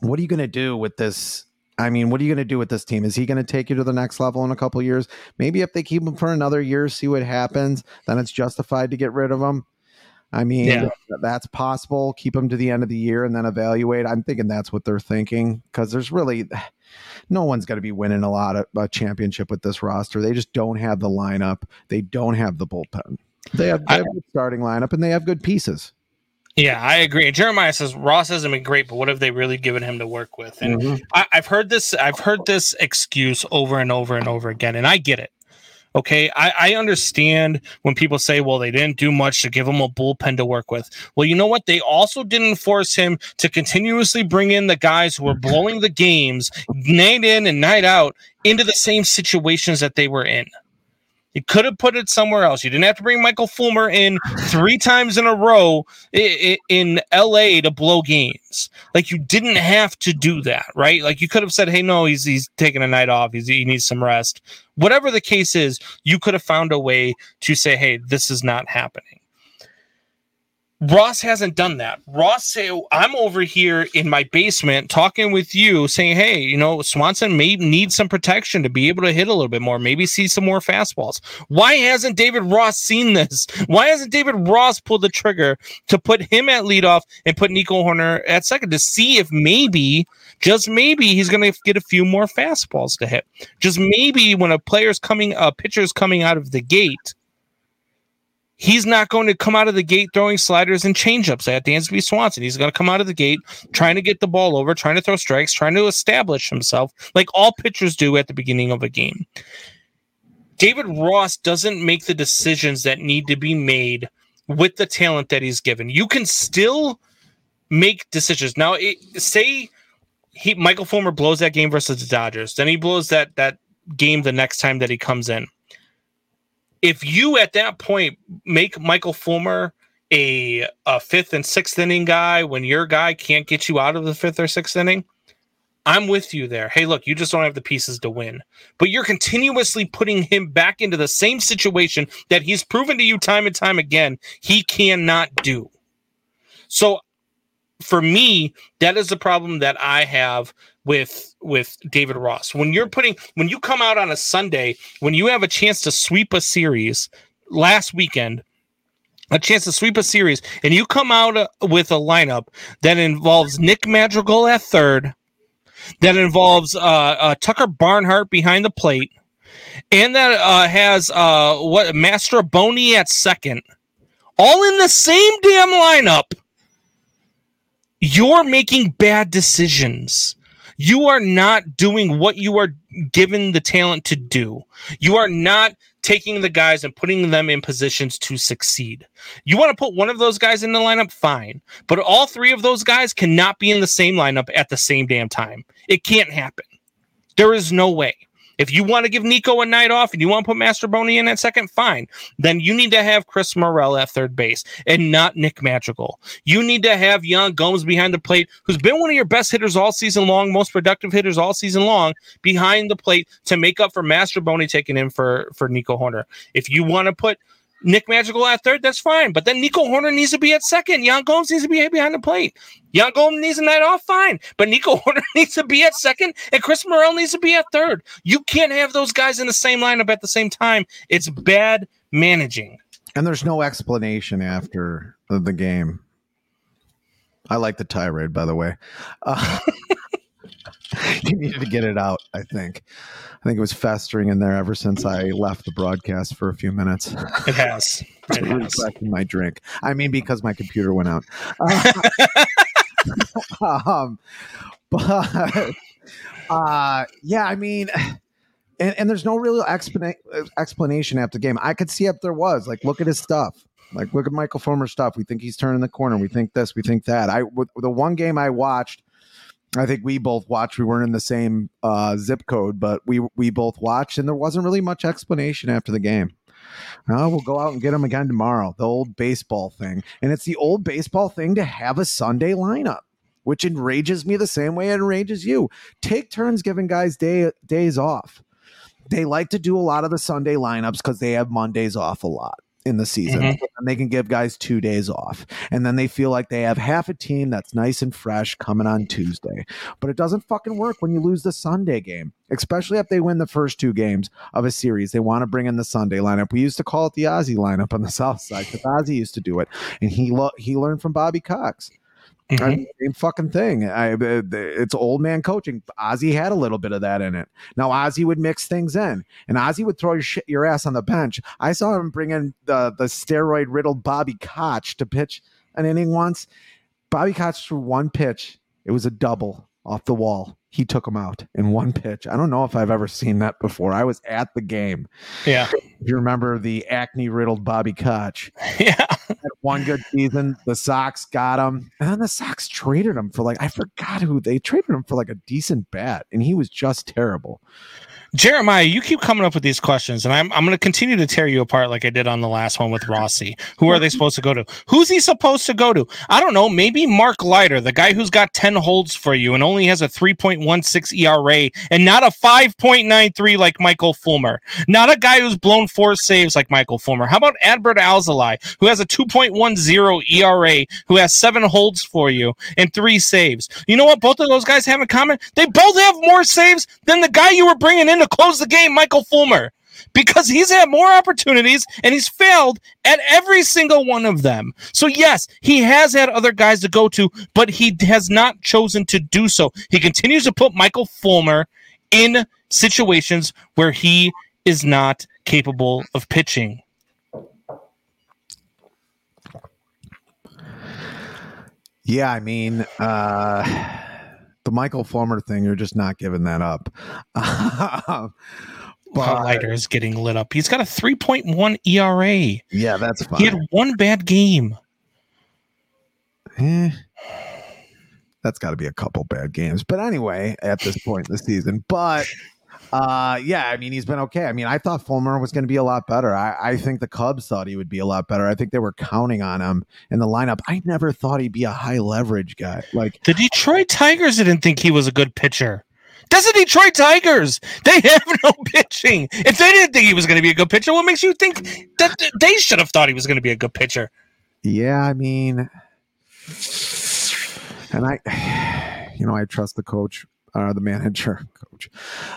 what are you going to do with this I mean, what are you going to do with this team? Is he going to take you to the next level in a couple years? Maybe if they keep him for another year, see what happens, then it's justified to get rid of him. I mean, Yeah. that's possible. Keep them to the end of the year and then evaluate. I'm thinking that's what they're thinking because there's really <sighs> no one's going to be winning a lot of a championship with this roster. They just don't have the lineup. They don't have the bullpen. They have, they have starting lineup and they have good pieces. Yeah, I agree. Jeremiah says Ross hasn't been great, but what have they really given him to work with? And Mhm. I, I've heard this. I've heard this excuse over and over and over again, and I get it. Okay, I, I understand when people say, "Well, they didn't do much to give him a bullpen to work with." Well, you know what? They also didn't force him to continuously bring in the guys who were blowing the games night in and night out into the same situations that they were in. You could have put it somewhere else. You didn't have to bring Michael Fulmer in three times in a row in LA to blow games. Like you didn't have to do that, right? Like you could have said, "Hey, no, he's he's taking a night off. He's, he needs some rest." Whatever the case is, you could have found a way to say, "Hey, this is not happening." Ross hasn't done that. Ross say, I'm over here in my basement talking with you, saying, Hey, you know, Swanson may need some protection to be able to hit a little bit more, maybe see some more fastballs. Why hasn't David Ross seen this? <laughs> Why hasn't David Ross pulled the trigger to put him at leadoff and put Nico Hoerner at second to see if maybe, just maybe, he's going to get a few more fastballs to hit? Just maybe when a player's coming, a pitcher's coming out of the gate, he's not going to come out of the gate throwing sliders and changeups at Dansby Swanson. He's going to come out of the gate trying to get the ball over, trying to throw strikes, trying to establish himself like all pitchers do at the beginning of a game. David Ross doesn't make the decisions that need to be made with the talent that he's given. You can still make decisions. Now, it, say he Michael Fulmer blows that game versus the Dodgers, then he blows that that game the next time that he comes in if you at that point make Michael Fulmer a, a fifth and sixth inning guy when your guy can't get you out of the fifth or sixth inning, I'm with you there. Hey, look, you just don't have the pieces to win. But you're continuously putting him back into the same situation that he's proven to you time and time again he cannot do. So for me, that is the problem that I have with with David Ross. When you're putting when you come out on a Sunday, when you have a chance to sweep a series last weekend, a chance to sweep a series, and you come out uh, with a lineup that involves Nick Madrigal at third, that involves uh, uh, Tucker Barnhart behind the plate, and that uh, has uh, what Mastrobuoni at second, all in the same damn lineup. You're making bad decisions. You are not doing what you are given the talent to do. You are not taking the guys and putting them in positions to succeed. You want to put one of those guys in the lineup, fine. But all three of those guys cannot be in the same lineup at the same damn time. It can't happen. There is no way. If you want to give Nico a night off and you want to put Mastrobuoni in at second, fine. Then you need to have Chris Morel at third base and not Nick Madrigal. You need to have Yan Gomes behind the plate, who's been one of your best hitters all season long, most productive hitters all season long, behind the plate to make up for Mastrobuoni taking in for, for Nico Hoerner. If you want to put Nick Madrigal at third, that's fine. But then Nico Hoerner needs to be at second. Yan Gomes needs to be behind the plate. Yan Gomes needs a night off, fine. But Nico <laughs> Hoerner needs to be at second, and Chris Morel needs to be at third. You can't have those guys in the same lineup at the same time. It's bad managing. And there's no explanation after the, game. I like the tirade, by the way. Uh, <laughs> <laughs> you needed to get it out. I think. I think it was festering in there ever since I left the broadcast for a few minutes. It has. <laughs> It has. my drink. I mean, because my computer went out. Uh, <laughs> um, but uh, yeah, I mean, and, and there's no real explana- explanation after the game. I could see if there was. Like, look at his stuff. Like, look at Michael Fulmer's stuff. We think he's turning the corner. We think this. We think that. I the one game I watched. I think we both watched. We weren't in the same uh, zip code, but we we both watched, and there wasn't really much explanation after the game. Oh, we'll go out and get him again tomorrow. The old baseball thing. And it's the old baseball thing to have a Sunday lineup, which enrages me the same way it enrages you. Take turns giving guys day days off. They like to do a lot of the Sunday lineups because they have Mondays off a lot. In the season, Mhm. and they can give guys two days off, and then they feel like they have half a team that's nice and fresh coming on Tuesday. But it doesn't fucking work when you lose the Sunday game, especially if they win the first two games of a series. They want to bring in the Sunday lineup. We used to call it the Ozzie lineup on the <laughs> South Side because Ozzie used to do it, and he lo- he learned from Bobby Cox. I Mhm. mean, same fucking thing. I, uh, it's old man coaching. Ozzie had a little bit of that in it. Now Ozzie would mix things in, and Ozzie would throw your shit, your ass on the bench. I saw him bring in the the steroid riddled Bobby Koch to pitch an inning once. Bobby Koch threw one pitch. It was a double off the wall. He took him out in one pitch. I don't know if I've ever seen that before. I was at the game. Yeah. If you remember the acne riddled Bobby Koch <laughs> Yeah. one good season. The Sox got him, and then the Sox traded him for like I forgot who they traded him for like a decent bat, and he was just terrible. Jeremiah, you keep coming up with these questions, and I'm I'm going to continue to tear you apart like I did on the last one with Rossi. Who are they supposed to go to? Who's he supposed to go to? I don't know. Maybe Mark Leiter, the guy who's got ten holds for you and only has a 3.16 ERA and not a 5.93 like Michael Fulmer. Not a guy who's blown four saves like Michael Fulmer. How about Adbert Alzolay, who has a 2.10 ERA, who has seven holds for you and three saves? You know what both of those guys have in common? They both have more saves than the guy you were bringing in to close the game, Michael Fulmer. Because he's had more opportunities and he's failed at every single one of them. So, yes, he has had other guys to go to, but he has not chosen to do so. He continues to put Michael Fulmer in situations where he is not capable of pitching. Yeah, I mean, uh, the Michael Fulmer thing, you're just not giving that up. <laughs> Leiter is getting lit up. He's got a 3.1 ERA. yeah, that's fine. He had one bad game. Eh, that's got to be a couple bad games. But anyway, at this point in the season, but uh, yeah, I mean, he's been okay. I mean, I thought Fulmer was going to be a lot better. I, I think the Cubs thought he would be a lot better. I think they were counting on him in the lineup. I never thought he'd be a high leverage guy. Like, The Detroit Tigers didn't think he was a good pitcher. That's the Detroit Tigers. They <laughs> have no pitching. If they didn't think he was going to be a good pitcher, what makes you think that they should have thought he was going to be a good pitcher? Yeah, I mean, and I, <sighs> you know, I trust the coach, uh, the manager, <laughs> coach,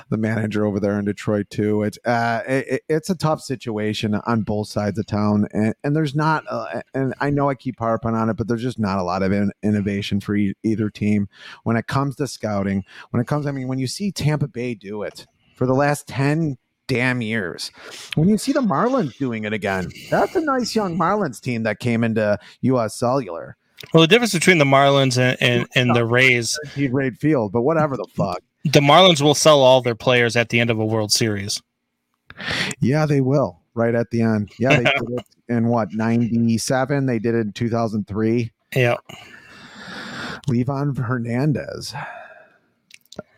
the manager over there in Detroit too. It's uh, it, it's a tough situation on both sides of town, and, and there's not, uh, and I know I keep harping on it, but there's just not a lot of in, innovation for e- either team when it comes to scouting. When it comes, I mean, when you see Tampa Bay do it for the last ten damn years. When you see the Marlins doing it again, that's a nice young Marlins team that came into US Cellular. Well, the difference between the Marlins and, and, and the Rays, He'd raid field, but whatever the fuck. the Marlins will sell all their players at the end of a World Series. Yeah, they will. Right at the end. Yeah, they did it <laughs> in what, 97? They did it in 2003. Yeah. Livan Hernandez.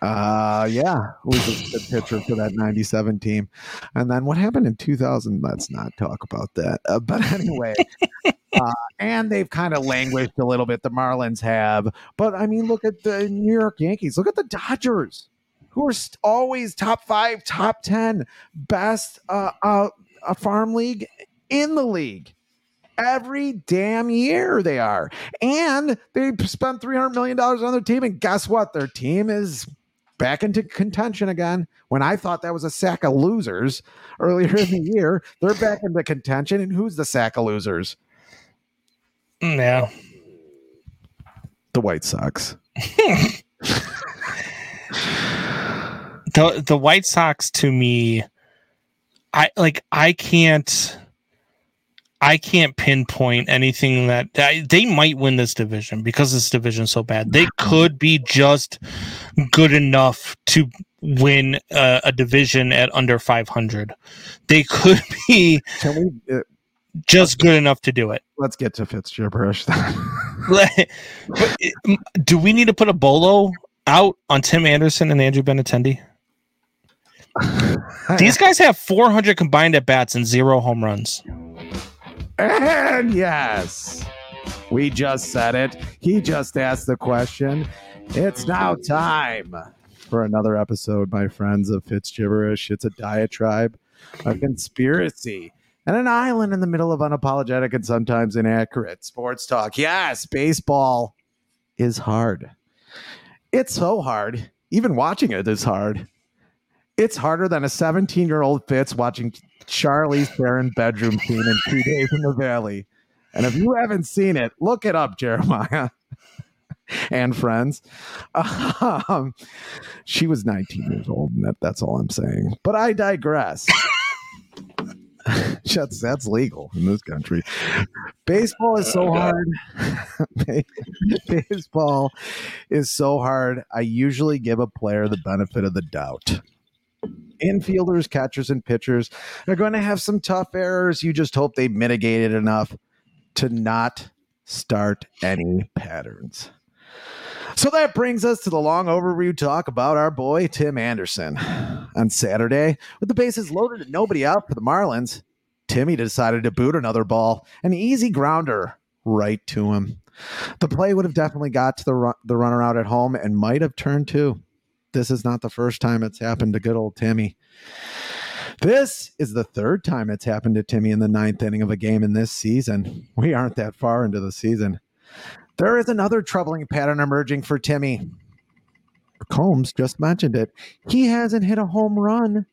Uh yeah, was a good pitcher for that 97 team. And then what happened in 2000? Let's not talk about that. Uh, but <laughs> anyway, uh, and they've kind of languished a little bit. The Marlins have, but I mean, look at the New York Yankees. Look at the Dodgers, who are st- always top five, top ten, best uh, uh, a farm league in the league. Every damn year they are. And they spent $300 million on their team. And guess what? Their team is back into contention again. When I thought that was a sack of losers earlier in the <laughs> year, they're back into contention. And who's the sack of losers? Yeah. The White Sox. <laughs> the the White Sox to me, I like I can't I can't pinpoint anything that I, they might win this division because this division's so bad. They could be just good enough to win a, a division at under 500. They could <laughs> be Can we uh, just good enough to do it. let's get to Fitz gibberish <laughs> then? Um, do we need to put a bolo out on Tim Anderson and Andrew Benintendi? <laughs> These guys have 400 combined at bats and zero home runs. And yes, we just said it. He just asked the question. It's now time for another episode, my friends, of Fitz Gibberish. It's a diatribe, a conspiracy and an island in the middle of unapologetic and sometimes inaccurate sports talk. Yes, baseball is hard. It's so hard. Even watching it is hard. It's harder than a 17 year old Fitz watching Charlize Theron bedroom scene in two days in the valley. And if you haven't seen it, look it up, Jeremiah <laughs> and friends. Um, she was 19 years old, and that, that's all I'm saying. But I digress. <laughs> that's that's legal in this country. Baseball is so hard. <laughs> Baseball is so hard. I usually give a player the benefit of the doubt. Infielders, catchers, and pitchers are going to have some tough errors. You just hope they mitigate it enough to not start any patterns. So that brings us to the long overview talk about our boy Tim Anderson. On Saturday, with the bases loaded and nobody out for the Marlins, Timmy decided to boot another ball, an easy grounder right to him. The play would have definitely got to the run, the runner out at home and might have turned two. This is not the first time it's happened to good old Timmy. This is the third time it's happened to Timmy in the ninth inning of a game in this season. We aren't that far into the season. There is another troubling pattern emerging for Timmy. Combs just mentioned it. He hasn't hit a home run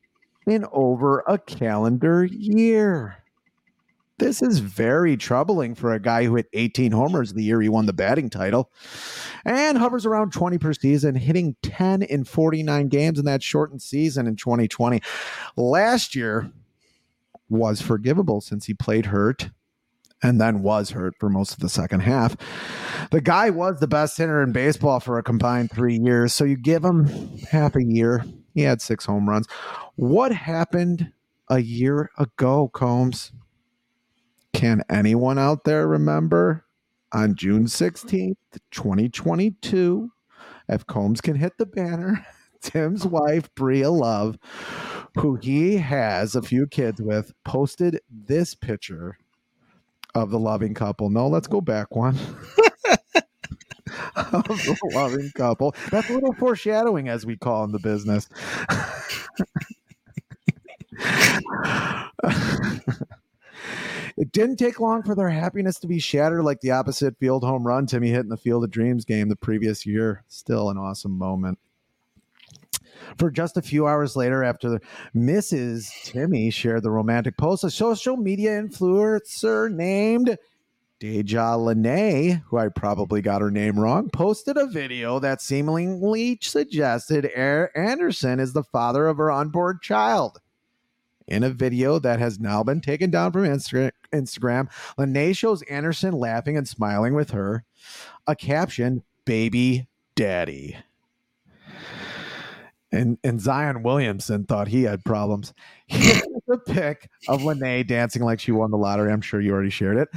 in over a calendar year. This is very troubling for a guy who hit 18 homers the year he won the batting title and hovers around 20 per season, hitting 10 in 49 games in that shortened season in 2020. Last year was forgivable since he played hurt and then was hurt for most of the second half. The guy was the best hitter in baseball for a combined three years. So you give him half a year. He had six home runs. What happened a year ago, Combs? Can anyone out there remember on June 16th, 2022? If Combs can hit the banner, <laughs> Tim's wife, Bria Love, who he has a few kids with, posted this picture of the loving couple. No, let's go back one. <laughs> of the loving couple. That's a little foreshadowing, as we call in the business. <laughs> it didn't take long for their happiness to be shattered like the opposite field home run Timmy hit in the Field of Dreams game the previous year. Still an awesome moment. For just a few hours later, after Mrs. Timmy shared the romantic post, a social media influencer named Deja Lene, who I probably got her name wrong, posted a video that seemingly suggested Air Anderson is the father of her unborn child. In a video that has now been taken down from Insta- Instagram, Lene shows Anderson laughing and smiling with her. A caption, Baby Daddy. And, and Zion Williamson thought he had problems. <laughs> Here's a pic of Lene dancing like she won the lottery. I'm sure you already shared it.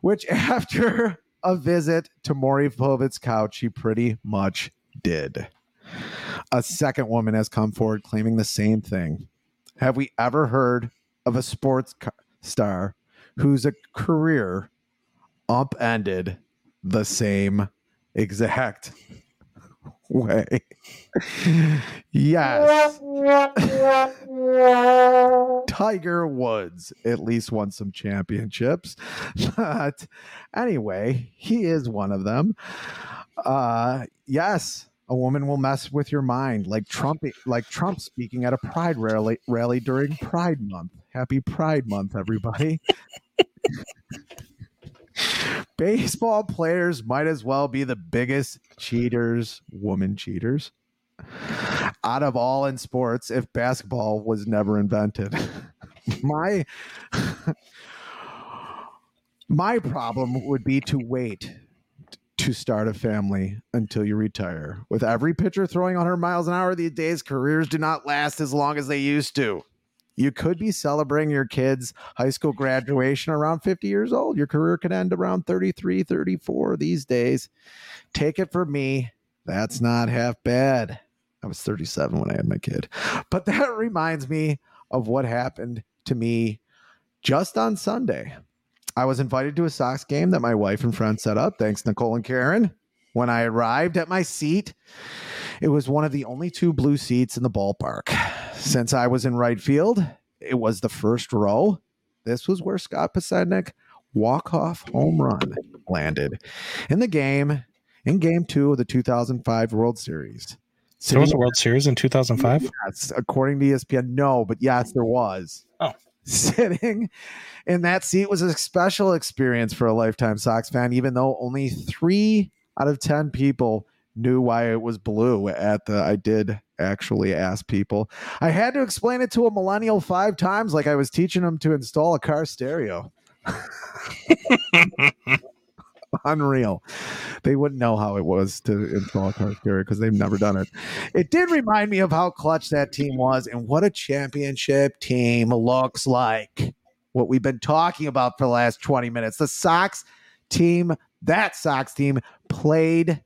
Which, <laughs> after a visit to Maury Povich couch, she pretty much did. A second woman has come forward claiming the same thing. Have we ever heard of a sports star whose career upended the same exact <laughs> way? yes. Tiger Woods at least won some championships. <laughs> But anyway, he is one of them. Uh yes, a woman will mess with your mind like Trump like Trump speaking at a pride rally rally during Pride month. Happy Pride month everybody. <laughs> Baseball players might as well be the biggest cheaters, woman cheaters out of all in sports if basketball was never invented. <laughs> my <laughs> my problem would be to wait to start a family until you retire. With every pitcher throwing 100 miles an hour these days, careers do not last as long as they used to. You could be celebrating your kids' high school graduation around 50 years old. Your career could end around 33, 34 these days. Take it from me, that's not half bad. I was 37 when I had my kid. But that <laughs> reminds me of what happened to me just on Sunday. I was invited to a Sox game that my wife and friends set up. Thanks, Nicole and Karen. When I arrived at my seat, it was one of the only two blue seats in the ballpark. Since I was in right field, it was the first row. this was where Scott Podsednik walk-off home run landed in the game in game two of the 2005 World Series. There was a World Series in 2005. Yes, according to ESPN, no, but yes, there was. Oh. <laughs> Sitting in that seat was a special experience for a lifetime Sox fan, even though only three out of 10 people knew why it was blue at the I did actually ask people. I had to explain it to a millennial five times like I was teaching them to install a car stereo. <laughs> <laughs> Unreal. They wouldn't know how it was to install a car stereo because they've never done it. It did remind me of how clutch that team was and what a championship team looks like. What we've been talking about for the last 20 minutes. The Sox team, that Sox team played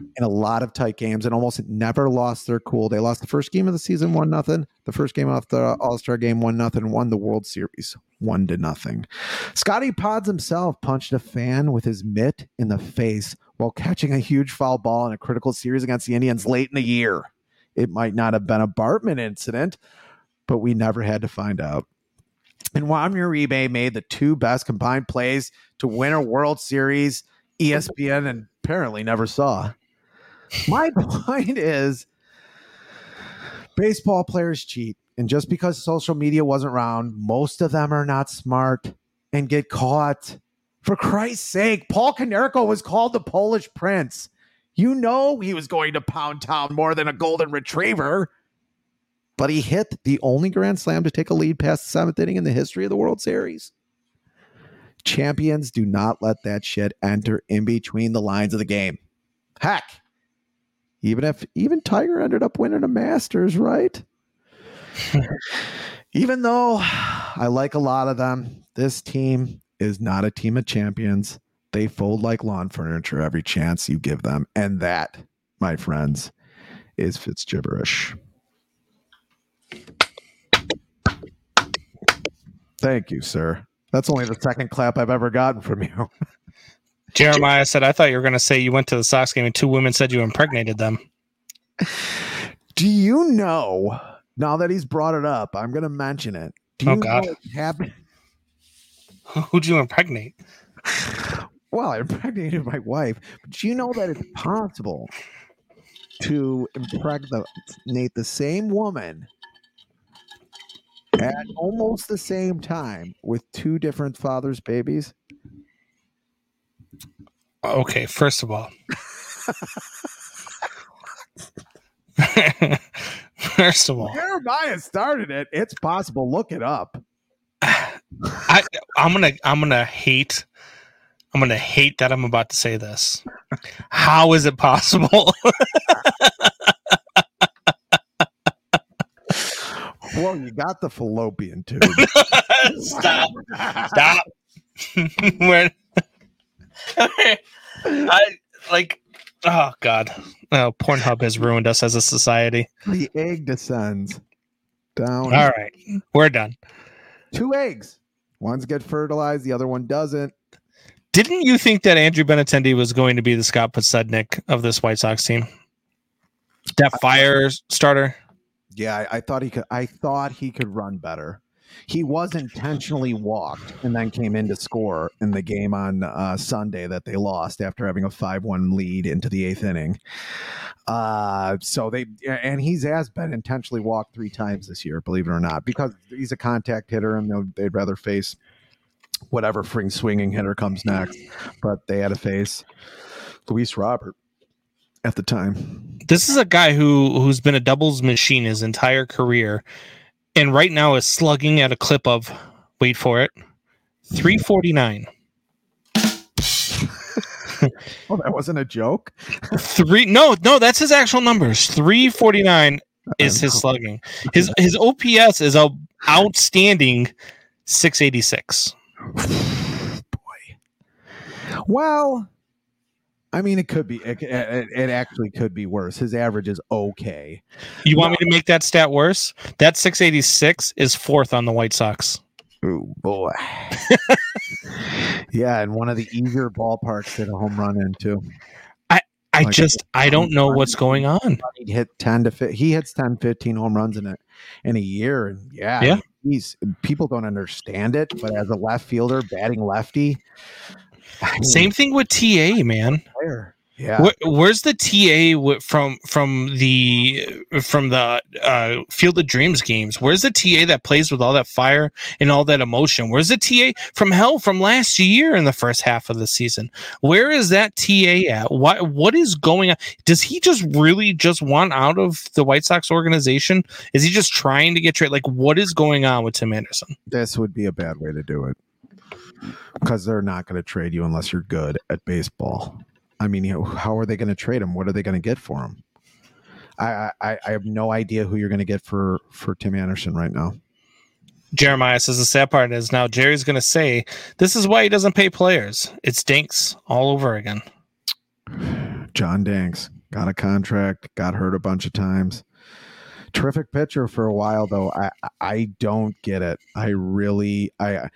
in a lot of tight games and almost never lost their cool. They lost the first game of the season one nothing. The first game off the All Star game one nothing. Won the World Series one to nothing. Scotty Pods himself punched a fan with his mitt in the face while catching a huge foul ball in a critical series against the Indians late in the year. It might not have been a Bartman incident, but we never had to find out. And Juan Uribe made the two best combined plays to win a World Series. ESPN and apparently never saw. My <laughs> point is baseball players cheat. And just because social media wasn't around, most of them are not smart and get caught. For Christ's sake, Paul Konerko was called the Polish Prince. You know he was going to pound town more than a golden retriever. But he hit the only grand slam to take a lead past the seventh inning in the history of the World Series. Champions do not let that shit enter in between the lines of the game. Heck, even if even Tiger ended up winning a Masters, right? <laughs> even though I like a lot of them, this team is not a team of champions. They fold like lawn furniture every chance you give them. And that, my friends, is Fitzgibberish. Thank you, sir. That's only the second clap I've ever gotten from you. <laughs> Jeremiah said, I thought you were going to say you went to the Sox game and two women said you impregnated them. <laughs> Do you know, now that he's brought it up, I'm going to mention it. Do oh, you Oh, God. know it happened? <laughs> Who'd you impregnate? <laughs> Well, I impregnated my wife. But do you know that it's possible to impregnate the same woman at almost the same time with two different fathers' babies? Okay, first of all. <laughs> first of all, Jeremiah started it. It's possible. Look it up. I I'm gonna I'm gonna hate I'm gonna hate that I'm about to say this. How is it possible? <laughs> Well, you got the fallopian tube. <laughs> Stop. Stop. Where <laughs> I like oh god. Oh, Pornhub has ruined us as a society. the egg descends down. All right. We're done. Two eggs. One's get fertilized, the other one doesn't. Didn't you think that Andrew Benintendi was going to be the Scott Podsednik of this White Sox team? That fire starter? Yeah, I, I thought he could. I thought he could run better. He was intentionally walked and then came in to score in the game on uh, Sunday that they lost after having a five-one lead into the eighth inning. Uh, so they and he's has been intentionally walked three times this year, believe it or not, because he's a contact hitter and they'd rather face whatever free swinging hitter comes next. But they had to face Luis Robert at the time. This is a guy who who's been a doubles machine his entire career, and right now is slugging at a clip of wait for it, three forty nine. <laughs> Oh, that wasn't a joke. Three no no that's his actual numbers. Three forty nine uh-uh. is his slugging. His his OPS is a outstanding six eighty six. <sighs> boy Well, I mean, it could be. It, it, it actually could be worse. His average is okay. You want me to make that stat worse? That six eighty six is fourth on the White Sox. Oh boy. <laughs> yeah, and one of the easier ballparks hit a home run into. I Like- just I don't know what's going on. He hit ten to fi- he hits 10, 15 home runs in it in a year, and yeah, Yeah. he's people don't understand it, but as a left fielder batting lefty, I Same thing with TA, man. player. Yeah, Where, where's the TA wi- from from the from the uh, Field of Dreams games? Where's the TA that plays with all that fire and all that emotion? Where's the TA from hell from last year in the first half of the season? Where is that TA at? What what is going on? Does he just really just want out of the White Sox organization? Is he just trying to get traded? Like what is going on with Tim Anderson? this would be a bad way to do it because they're not going to trade you unless you're good at baseball. I mean, you know, how are they going to trade him? What are they going to get for him? I, I I have no idea who you're going to get for for Tim Anderson right now. Jeremiah says the sad part is now Jerry's going to say this is why he doesn't pay players. It's Danks all over again. John Danks got a contract, got hurt a bunch of times. Terrific pitcher for a while though. I I don't get it. I really I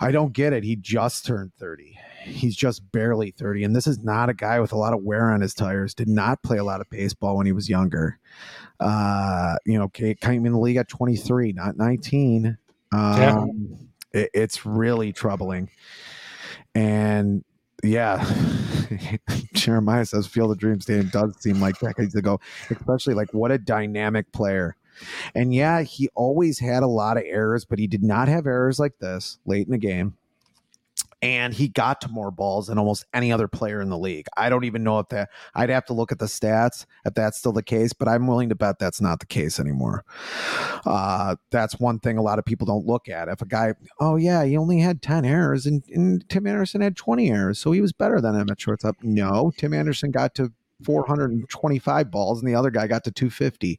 I don't get it. He just turned 30. He's just barely 30 and this is not a guy with a lot of wear on his tires. Did not play a lot of baseball when he was younger. Uh, you know, ca- came in the league at 23, not 19. Um Yeah. it- it's really troubling. And yeah, <laughs> Jeremiah says Field of Dreams Stadium does seem like decades ago, especially like what a dynamic player. And yeah, he always had a lot of errors, but he did not have errors like this late in the game. And he got to more balls than almost any other player in the league. I don't even know if that, I'd have to look at the stats if that's still the case, but I'm willing to bet that's not the case anymore. Uh, that's one thing a lot of people don't look at. If a guy, oh yeah, he only had 10 errors and, and Tim Anderson had 20 errors, so he was better than him at shortstop. No, Tim Anderson got to 425 balls and the other guy got to 250.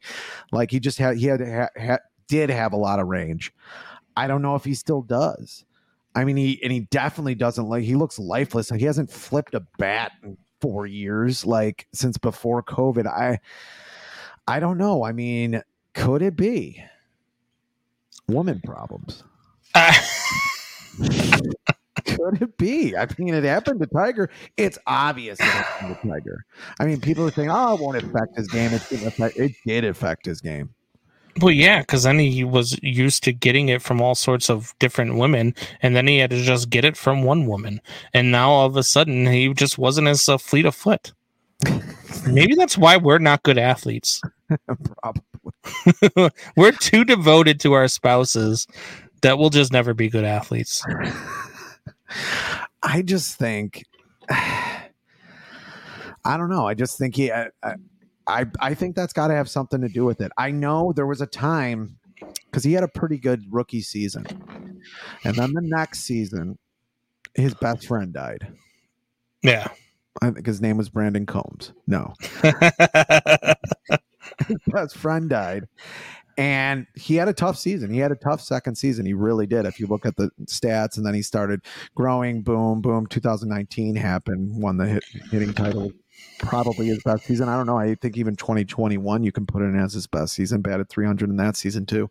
Like he just had, he had, had, had did have a lot of range. I don't know if he still does. I mean, he and he definitely doesn't like. He looks lifeless. He hasn't flipped a bat in four years, like since before COVID. I, I don't know. I mean, could it be woman problems? <laughs> Could it be? I mean, it happened to Tiger. It's obvious it happened to Tiger. I mean, people are saying, "Oh, it won't affect his game." It didn't affect. It did affect his game. Well, yeah, because then he was used to getting it from all sorts of different women, and then he had to just get it from one woman, and now all of a sudden he just wasn't as uh, fleet of foot. <laughs> Maybe that's why we're not good athletes. Probably. <laughs> <laughs> we're too devoted to our spouses that we'll just never be good athletes. I just think, I don't know. I just think he. I, I, I think that's got to have something to do with it. I know there was a time because he had a pretty good rookie season, and then the next season, his best friend died. Yeah. I think his name was Brandon Combs. No, <laughs> his best friend died. And he had a tough season. He had a tough second season. He really did. If you look at the stats, and then he started growing. Boom, boom. 2019 happened. Won the hit, hitting title. Probably his best season. I don't know. I think even 2021 you can put it in as his best season. Batted 300 in that season too.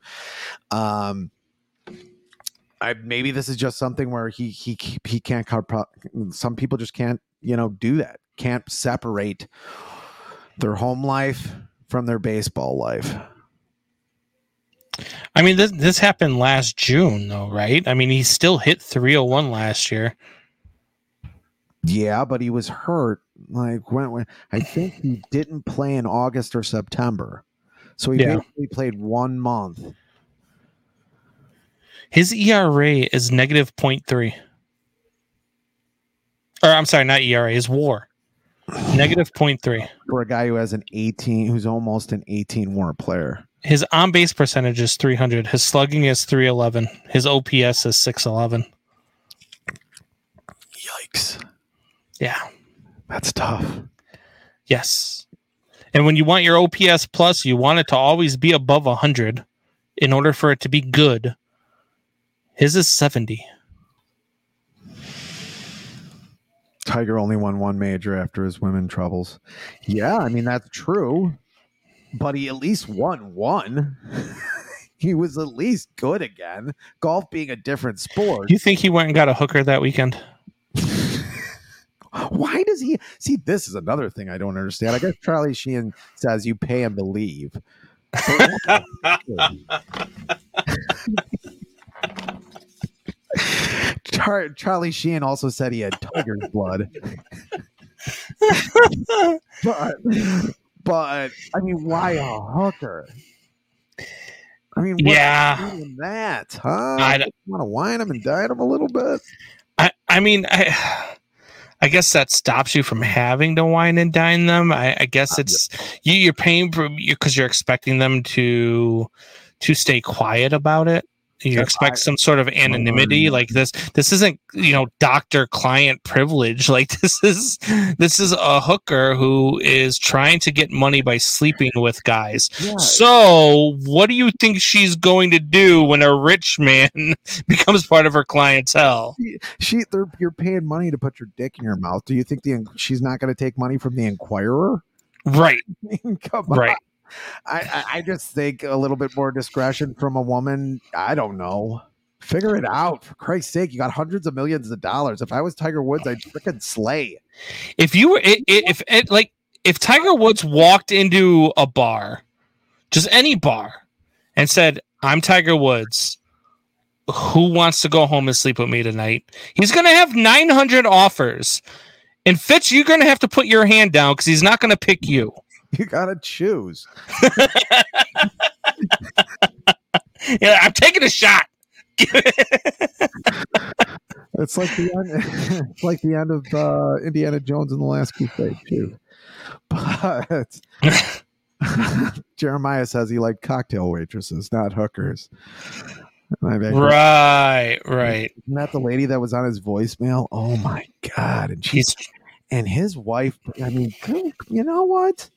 Um, I maybe this is just something where he he he can't. Some people just can't you know do that. Can't separate their home life from their baseball life. I mean, this this happened last June, though, right? I mean, he still hit 301 last year. Yeah, but he was hurt. Like when, when I think he didn't play in August or September, so he Yeah. basically played one month. His ERA is negative 0.3. Or I'm sorry, not ERA, his WAR. Negative 0.3. for a guy who has an 18, who's almost an 18 WAR player. His on base percentage is 300. His slugging is 311. His OPS is 611. Yikes, Yeah. that's tough. Yes. And when you want your OPS plus, you want it to always be above 100 in order for it to be good. His is 70. Tiger only won one major after his women troubles. Yeah, I mean that's true, but he at least won one. <laughs> he was at least good again. Golf being a different sport. You think he went and got a hooker that weekend? <laughs> Why does he see? This is another thing I don't understand. I guess Charlie Sheen says you pay him to leave. <laughs> Char- Charlie Sheen also said he had tiger's blood. but, but I mean, why a hooker? I mean, Yeah. that, huh? I want to wine him and dine him a little bit. I, I mean, I, I guess that stops you from having to wine and dine them. I, I guess uh, it's you, you're paying for because you're expecting them to to stay quiet about it. You expect I- some sort of anonymity, like this. This isn't you know doctor client privilege. <laughs> Like this is this is a hooker who is trying to get money by sleeping with guys. Yeah, So, what do you think she's going to do when a rich man <laughs> becomes part of her clientele? she, they're, you're paying money to put your dick in your mouth. Do you think the she's not going to take money from the Enquirer? Right, <laughs> Come on. right. I, I, I just think a little bit more discretion from a woman. I don't know. Figure it out. For Christ's sake, you got hundreds of millions of dollars. If I was Tiger Woods, I'd freaking slay. If you were, i- i- if it, like, if Tiger Woods walked into a bar, just any bar, and said, "I'm Tiger Woods. Who wants to go home and sleep with me tonight?" He's going to have 900 offers, and Fitz, you're going to have to put your hand down because he's not going to pick you. You gotta choose. <laughs> Yeah, I'm taking a shot. <laughs> It's like the end, <laughs> it's like the end of uh, Indiana Jones and the Last Crusade too. But Jeremiah says he liked cocktail waitresses, not hookers. And I think, Right, right. Isn't that the lady that was on his voicemail? Oh my god! And she's and his wife. I mean, you know what?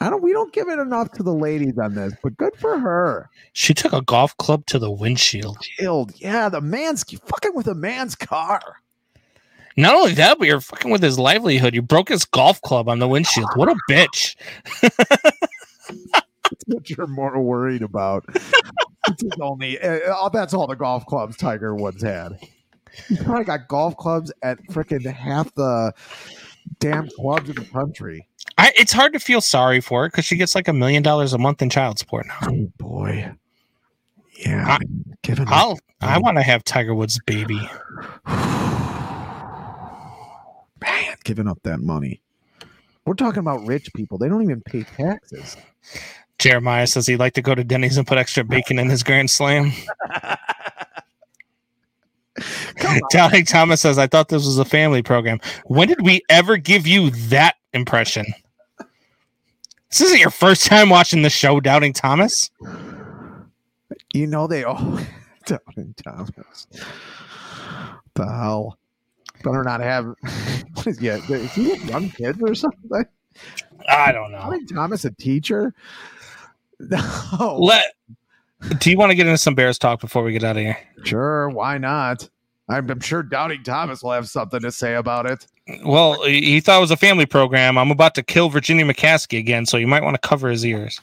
I don't. We don't give it enough to the ladies on this, but good for her. she took a golf club to the windshield. Killed. Yeah, the man's fucking with a man's car. Not only that, but you're fucking with his livelihood. You broke his golf club on the windshield. What a bitch. That's what you're more worried about. It's only. Uh, that's all the golf clubs Tiger Woods had. He's probably got golf clubs at freaking half the damn clubs in the country. I, it's hard to feel sorry for her because she gets like a million dollars a month in child support now. Oh boy. Yeah. I- given I'll I um, want to have Tiger Woods' baby. <sighs> man, giving up that money. We're talking about rich people. They don't even pay taxes. Jeremiah says he'd like to go to Denny's and put extra bacon in his Grand Slam. <laughs> Doubting Thomas says, I thought this was a family program. When did we ever give you that impression? This isn't your first time watching the show, Doubting Thomas. You know they all <laughs> doubting Thomas. The hell? Better not have <laughs> what is he? Is he have young kids or something? I don't know. Doubting Thomas a teacher? <laughs> No. Let do you want to get into some Bears talk before we get out of here? Sure, why not? I'm, I'm sure Doubting Thomas will have something to say about it. Well, he he thought it was a family program. I'm about to kill Virginia McCaskey again, so you might want to cover his ears.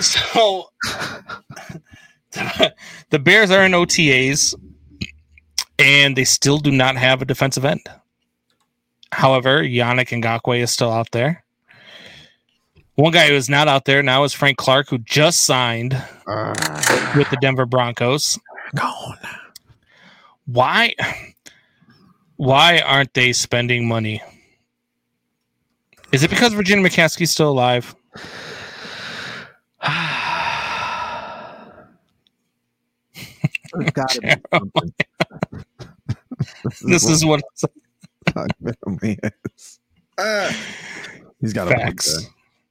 So <laughs> the Bears are in OTAs and they still do not have a defensive end. However, Yannick Ngakoue is still out there. One guy who is not out there now is Frank Clark, who just signed ah. with the Denver Broncos. Gone. Why why aren't they spending money? Is it because Virginia McCaskey's still alive? There's gotta be <laughs> something. <laughs> This is what what family is. He's got a point Facts.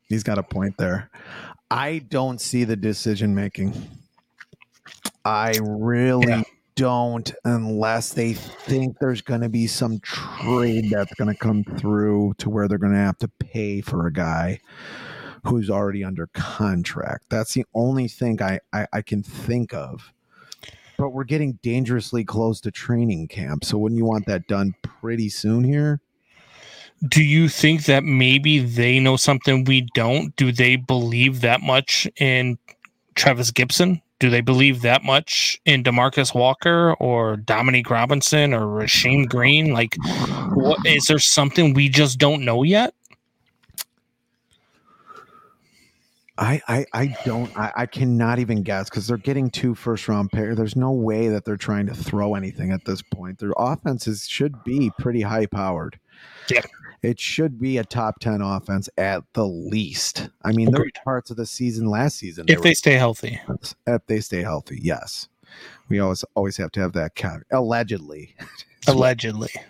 He's got a point there. I don't see the decision making. I really Yeah. don't unless they think there's going to be some trade that's going to come through to where they're going to have to pay for a guy who's already under contract. That's the only thing I, I, I can think of. But we're getting dangerously close to training camp. So wouldn't you want that done pretty soon here? Do you think that maybe they know something we don't? Do they believe that much in Trevis Gipson? Do they believe that much in Demarcus Walker or Dominique Robinson or Rasheem Green? Like, what is there something we just don't know yet? I, I, I don't I, I cannot even guess because they're getting two first round picks. There's no way that they're trying to throw anything at this point. Their offenses should be pretty high powered. Yeah. It should be a top ten offense at the least. I mean, there were parts of the season last season. If they stay healthy. if they stay healthy, yes. We always always have to have that caveat. Allegedly. <laughs> Allegedly. <laughs>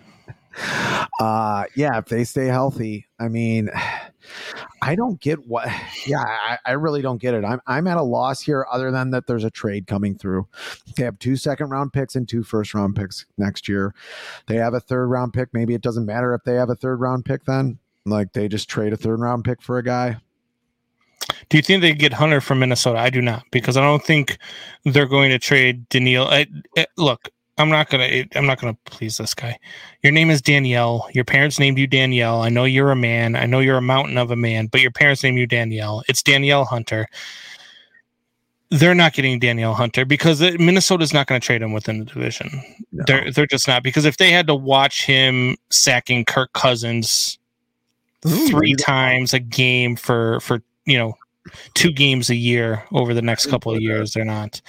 Uh yeah, if they stay healthy, I mean I don't get what <sighs> yeah, I, I really don't get it. I'm I'm at a loss here other than that there's a trade coming through. They have two second round picks and two first round picks next year. They have a third round pick. Maybe it doesn't matter if they have a third round pick then. Like they just trade a third round pick for a guy. Do you think they get Hunter from Minnesota? I do not, because I don't think they're going to trade Danielle. I, I- look, I'm not gonna. I'm not gonna please this guy. Your name is Danielle. Your parents named you Danielle. I know you're a man. I know you're a mountain of a man, but your parents named you Danielle. It's Danielle Hunter. They're not getting Danielle Hunter because Minnesota's not going to trade him within the division. No. They're they're just not because if they had to watch him sacking Kirk Cousins three times a game for for you know two games a year over the next couple of years they're not.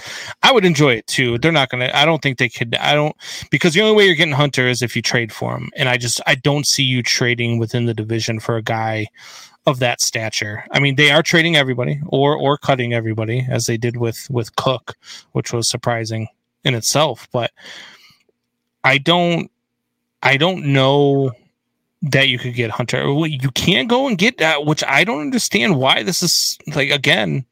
I would enjoy it too. They're not gonna i don't think they could i don't because the only way you're getting hunter is if you trade for him. And i just i don't see you trading within the division for a guy of that stature. I mean they are trading everybody or or cutting everybody as they did with with cook which was surprising in itself. But i don't i don't know that you could get Hunter. Well, You can't go and get that, which I don't understand why this is like again.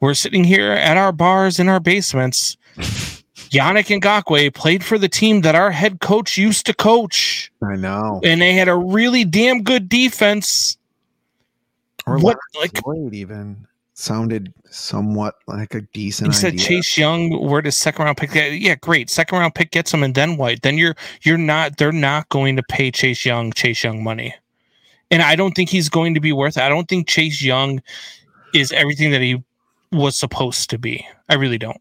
We're sitting here at our bars in our basements. <laughs> Yannick Ngakoue played for the team that our head coach used to coach, I know. and they had a really damn good defense. Or What, like- even sounded somewhat like a decent You said idea. Chase Young, where does second round pick? Yeah, great. Second round pick gets him, and then White. Then you're you're not. They're not going to pay Chase Young Chase Young money, and I don't think he's going to be worth. it. I don't think Chase Young is everything that he was supposed to be. I really don't.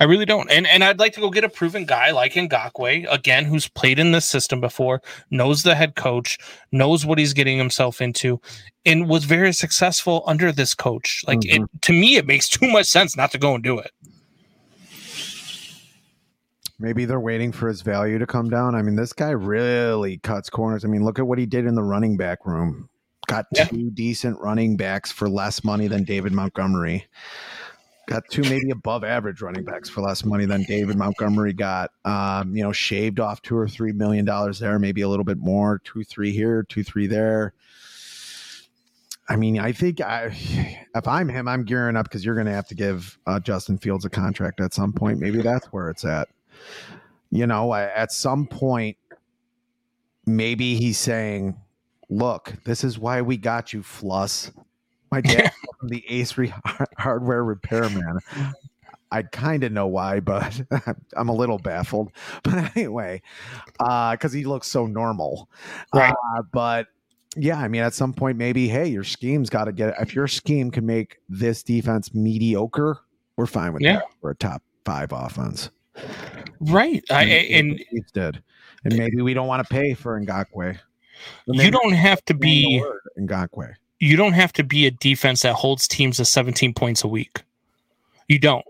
I really don't. And and I'd like to go get a proven guy like Ngakoue, again, who's played in this system before, knows the head coach, knows what he's getting himself into, and was very successful under this coach. Like it mm-hmm. to me, it makes <laughs> too much sense not to go and do it. Maybe they're waiting for his value to come down. I mean, this guy really cuts corners. I mean, look at what he did in the running back room. Got Yeah. two decent running backs for less money than David Montgomery. Got two maybe above average running backs for less money than David Montgomery got. Um, you know, shaved off two or three million dollars there, maybe a little bit more. Two, three here, two, three there. I mean, I think I, if I'm him, I'm gearing up because you're going to have to give uh, Justin Fields a contract at some point. Maybe that's where it's at. You know, at some point, maybe he's saying, "Look, this is why we got you, Fluss." My dad, <laughs> from the Ace Re- Hardware Repairman. I kind of know why, but <laughs> I'm a little baffled. <laughs> But anyway, because he looks so normal, Right. Uh, but yeah, I mean, at some point, maybe hey, your scheme's got to get. If your scheme can make this defense mediocre, we're fine with Yeah. that for a top five offense. Right. I, And and did, and maybe we don't want to pay for Ngakoue. You don't have to we're saying the be Ngakoue. You don't have to be a defense that holds teams to 17 points a week. You don't.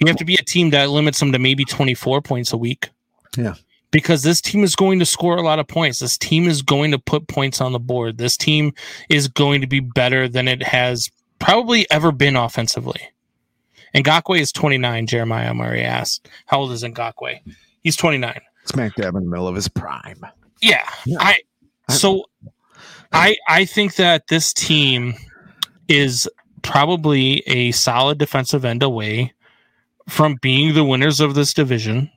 You have to be a team that limits them to maybe 24 points a week. Yeah. Because this team is going to score a lot of points. This team is going to put points on the board. This team is going to be better than it has probably ever been offensively. And Ngakoue is 29, Jeremiah Murray asked. How old is Ngakoue? He's 29. Smack dab in the middle of his prime. Yeah, Yeah. I so I I I think that this team is probably a solid defensive end away from being the winners of this division,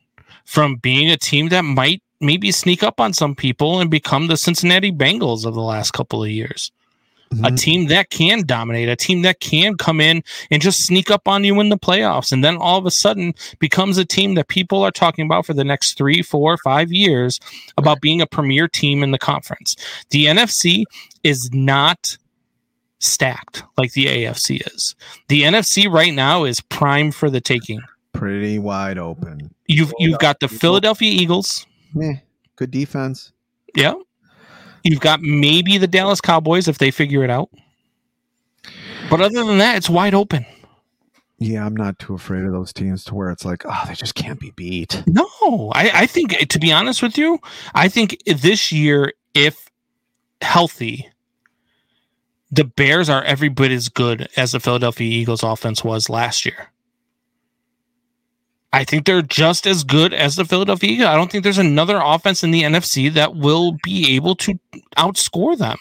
from being a team that might maybe sneak up on some people and become the Cincinnati Bengals of the last couple of years. A Mhm. team that can dominate, a team that can come in and just sneak up on you in the playoffs, and then all of a sudden becomes a team that people are talking about for the next three, four, five years about being a premier team in the conference. The NFC is not stacked like the AFC is. The NFC right now is prime for the taking. Pretty wide open. You've you've got the Philadelphia Eagles. Yeah, good defense. Yeah. You've got maybe the Dallas Cowboys if they figure it out. But other than that, it's wide open. Yeah, I'm not too afraid of those teams to where it's like, oh, they just can't be beat. No, I, I think to be honest with you, I think this year, if healthy, the Bears are every bit as good as the Philadelphia Eagles offense was last year. I think they're just as good as the Philadelphia Eagles. I don't think there's another offense in the NFC that will be able to outscore them.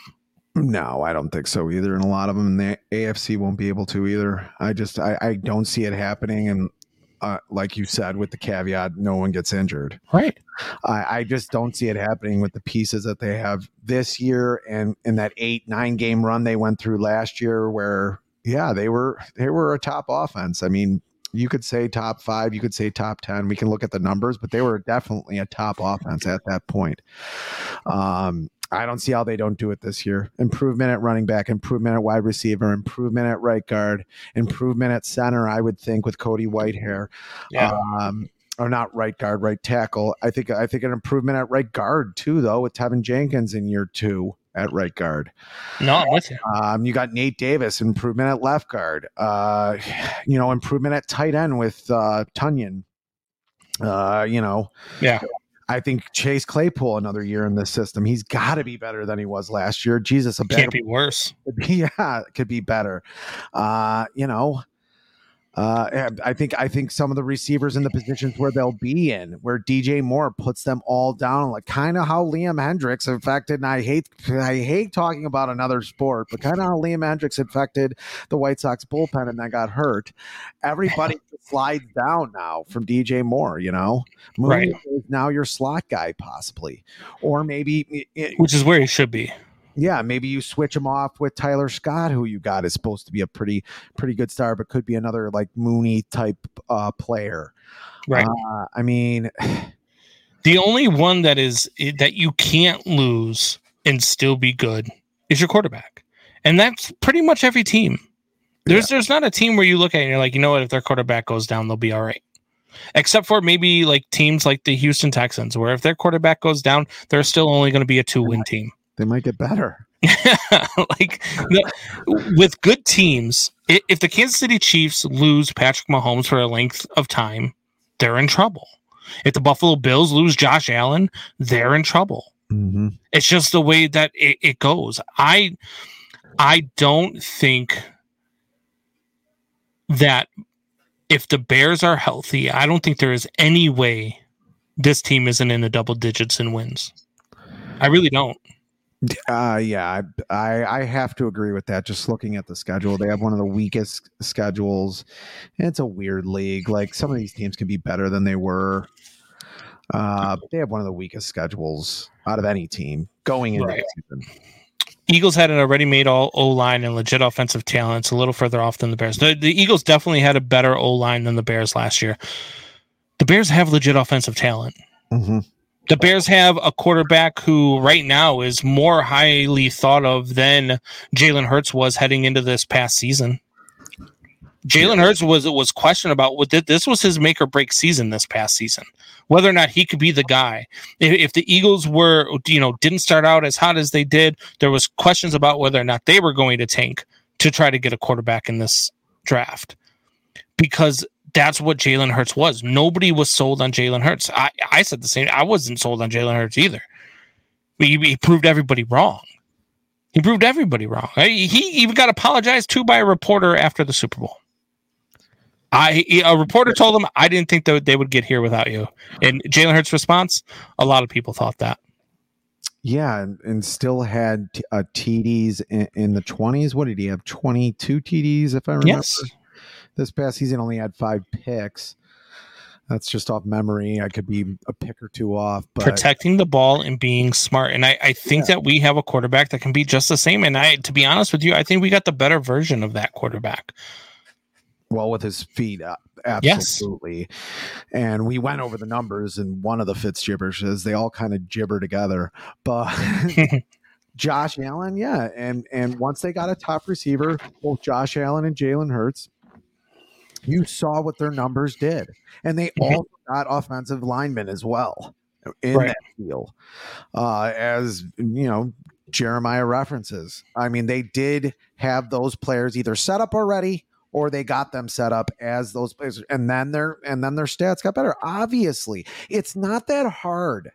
No, I don't think so either. And a lot of them in the AFC won't be able to either. I just I, I don't see it happening. And uh, like you said, with the caveat, no one gets injured. Right. I, I just don't see it happening with the pieces that they have this year and in that eight nine game run they went through last year, where yeah they were they were a top offense. I mean, you could say top five, you could say top 10. We can look at the numbers, but they were definitely a top offense at that point. Um, I don't see how they don't do it this year. Improvement at running back, improvement at wide receiver, improvement at right guard, improvement at center. I would think with Cody Whitehair, Yeah. um, or not right guard, right tackle. I think I think an improvement at right guard too, though, with Teven Jenkins in year two at right guard. No, I'm with you. Um, you got Nate Davis, improvement at left guard. Uh, <sighs> you know, improvement at tight end with uh, Tonyan. Uh, you know, Yeah. I think Chase Claypool another year in this system. He's got to be better than he was last year. Jesus, a better, Can't be worse. <laughs> yeah, it could be better. Uh, you know, uh, eh, I think I think some of the receivers in the positions where they'll be in, where DJ Moore puts them all down, like kind of how Liam Hendriks affected. And I hate I hate talking about another sport, but kind of how Liam Hendriks affected the White Sox bullpen and then got hurt. Everybody <laughs> slides down now from DJ Moore. You know, Mooney Right. now your slot guy possibly, or maybe it, Which is where he should be. Yeah, maybe you switch him off with Tyler Scott, who you got is supposed to be a pretty pretty good star, but could be another like Mooney type uh, player. Right. Uh, I mean, <sighs> The only one that is that you can't lose and still be good is your quarterback. And that's pretty much every team. There's there's not a team where you look at it and you're like, you know what, if their quarterback goes down, they'll be all right. Except for maybe like teams like the Houston Texans, where if their quarterback goes down, they're still only going to be a two win team. They might get better. <laughs> like the, with good teams, if the Kansas City Chiefs lose Patrick Mahomes for a length of time, they're in trouble. If the Buffalo Bills lose Josh Allen, they're in trouble. Mm-hmm. It's just the way that it, it goes. I I don't think that if the Bears are healthy, I don't think there is any way this team isn't in the double digits in wins. I really don't. Uh, yeah, I, I I have to agree with that. Just looking at the schedule, they have one of the weakest schedules. It's a weird league. Like some of these teams can be better than they were. Uh, they have one of the weakest schedules out of any team going into Right. the season. Eagles had an already made all O line and legit offensive talent. It's a little further off than the Bears. The, the Eagles definitely had a better O line than the Bears last year. The Bears have legit offensive talent. Mhm. The Bears have a quarterback who right now is more highly thought of than Jalen Hurts was heading into this past season. Jalen Hurts was was questioned about what this was his make or break season this past season, whether or not he could be the guy. If, if the Eagles were, you know, didn't start out as hot as they did, there was questions about whether or not they were going to tank to try to get a quarterback in this draft, because that's what Jalen Hurts was. Nobody was sold on Jalen Hurts. I I said the same. I wasn't sold on Jalen Hurts either. He, he proved everybody wrong. He proved everybody wrong. He he even got apologized to by a reporter after the Super Bowl. I a reporter told him I didn't think that they would get here without you. And Jalen Hurts' response, a lot of people thought that. Yeah, and, and still had t- uh, TDs in, in the twenties. What did he have? Twenty two TDs, if I remember. Yes. This past season only had five picks. That's just off memory. I could be a pick or two off, but protecting the ball and being smart. And I, I think that we have a quarterback that can be just the same. And I, to be honest with you, I think we got the better version of that quarterback. well with his feet, uh, Yes. absolutely. And we went over the numbers, and one of the Fitz gibberishes, they all kind of gibber together. But <laughs> <laughs> Josh Allen, yeah, and and once they got a top receiver, both Josh Allen and Jalen Hurts, you saw what their numbers did, and they Mhm. also got offensive linemen as well in Right. that deal. Uh, as you know, Jeremiah references. I mean, they did have those players either set up already or they got them set up as those players and then their and then their stats got better. Obviously, it's not that hard.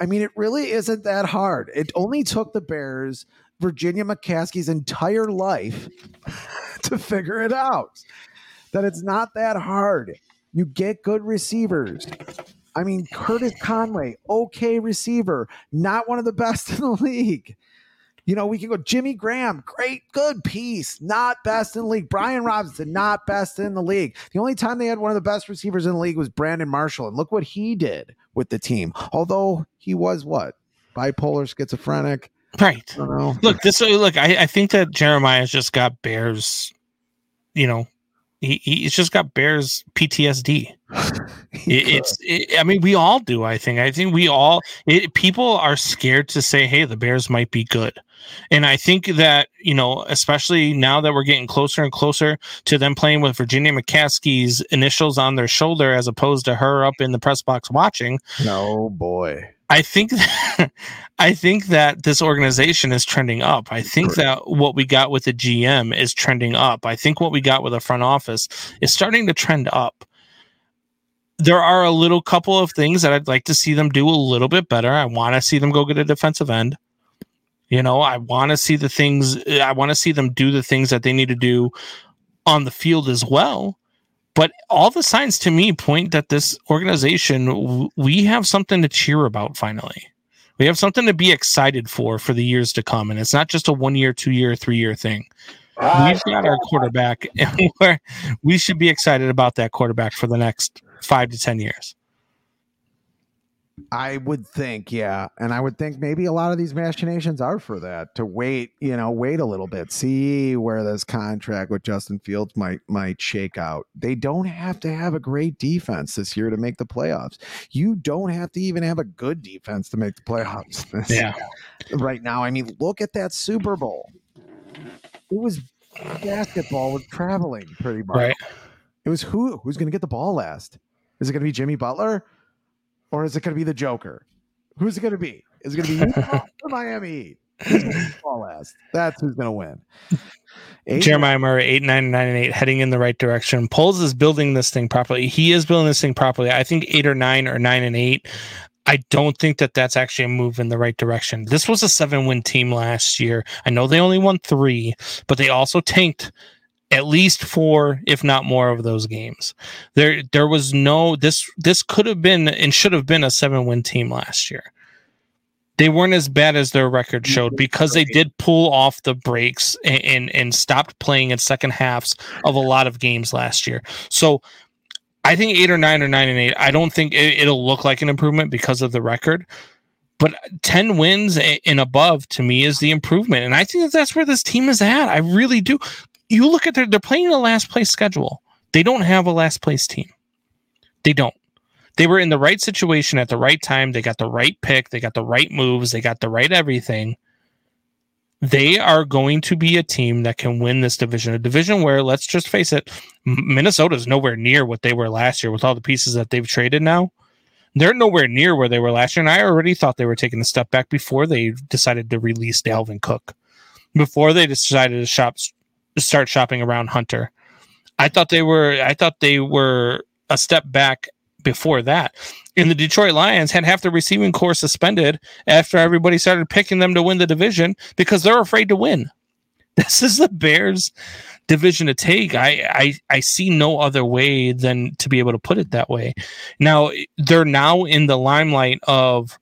I mean, it really isn't that hard. It only took the Bears Virginia McCaskey's entire life <laughs> to figure it out. That it's not that hard. You get good receivers. I mean, Curtis Conway, okay receiver, not one of the best <laughs> in the league. You know, we can go Jimmy Graham, great, good piece, not best in the league. Brian Robinson, not best in the league. The only time they had one of the best receivers in the league was Brandon Marshall. And look what he did with the team. Although he was what? Bipolar, schizophrenic. Right. Look, this look, I, I think that Jeremiah's just got Bears, you know, he, he's just got Bears PTSD. <laughs> it, <laughs> it's, it, I mean, we all do. I think. I think we all. It, people are scared to say, "Hey, the Bears might be good," and I think that you know, especially now that we're getting closer and closer to them playing with Virginia McCaskey's initials on their shoulder, as opposed to her up in the press box watching. No boy. I think that, <laughs> I think that this organization is trending up. I think that what we got with the GM is trending up. I think what we got with the front office is starting to trend up. There are a little couple of things that I'd like to see them do a little bit better. I want to see them go get a defensive end. You know, I want to see the things I want to see them do the things that they need to do on the field as well but all the signs to me point that this organization we have something to cheer about finally we have something to be excited for for the years to come and it's not just a one year two year three year thing we've got our quarterback <laughs> and we should be excited about that quarterback for the next five to ten years I would think, yeah. And I would think maybe a lot of these machinations are for that to wait, you know, wait a little bit, see where this contract with Justin Fields might might shake out. They don't have to have a great defense this year to make the playoffs. You don't have to even have a good defense to make the playoffs. <laughs> Yeah. right now, I mean, look at that Super Bowl. It was basketball was traveling pretty much. Right. It was who who's going to get the ball last? Is it going to be Jimmy Butler? or is it going to be the Joker? Who's it going to be? Is it going to be <laughs> or Miami Heat? last? That's who's going to win. <laughs> Eight Jeremiah Murray, eight, nine, nine, and eight, heading in the right direction. Poles is building this thing properly. He is building this thing properly. I think eight or nine or nine and eight. I don't think that that's actually a move in the right direction. This was a seven win team last year. I know they only won three, but they also tanked at least four, if not more, of those games. There, there was no this. This could have been and should have been a seven-win team last year. They weren't as bad as their record showed because they did pull off the brakes and, and, and stopped playing in second halves of a lot of games last year. So I think eight or nine or nine and eight. I don't think it, it'll look like an improvement because of the record but 10 wins and above to me is the improvement and i think that that's where this team is at i really do you look at their they're playing a last place schedule. They don't have a last place team. They don't. They were in the right situation at the right time. They got the right pick. They got the right moves. They got the right everything. They are going to be a team that can win this division. A division where, let's just face it, Minnesota is nowhere near what they were last year with all the pieces that they've traded now. They're nowhere near where they were last year. And I already thought they were taking a step back before they decided to release Dalvin Cook, before they decided to shop start shopping around Hunter. I thought they were I thought they were a step back before that. And the Detroit Lions had half the receiving core suspended after everybody started picking them to win the division because they're afraid to win. <laughs> This is the Bears division to take. I, I I see no other way than to be able to put it that way. Now they're now in the limelight of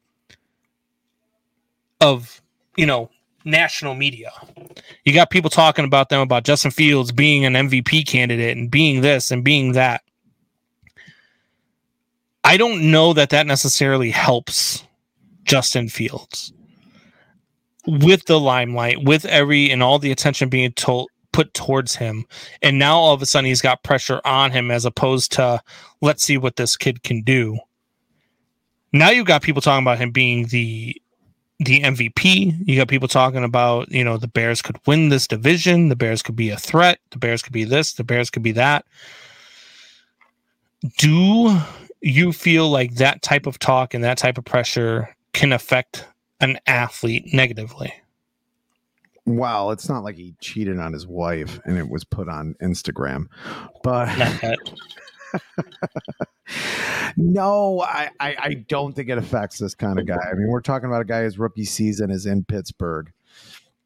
of you know national media. You got people talking about them about Justin Fields being an MVP candidate and being this and being that. I don't know that that necessarily helps Justin Fields with the limelight, with every and all the attention being told put towards him. And now all of a sudden he's got pressure on him as opposed to let's see what this kid can do. Now you've got people talking about him being the the MVP. You got people talking about, you know, the Bears could win this division. The Bears could be a threat. The Bears could be this. The Bears could be that. Do you feel like that type of talk and that type of pressure can affect an athlete negatively? Well, it's not like he cheated on his wife and it was put on Instagram, but. <laughs> no, I, I, I don't think it affects this kind of guy. I mean, we're talking about a guy whose rookie season is in Pittsburgh.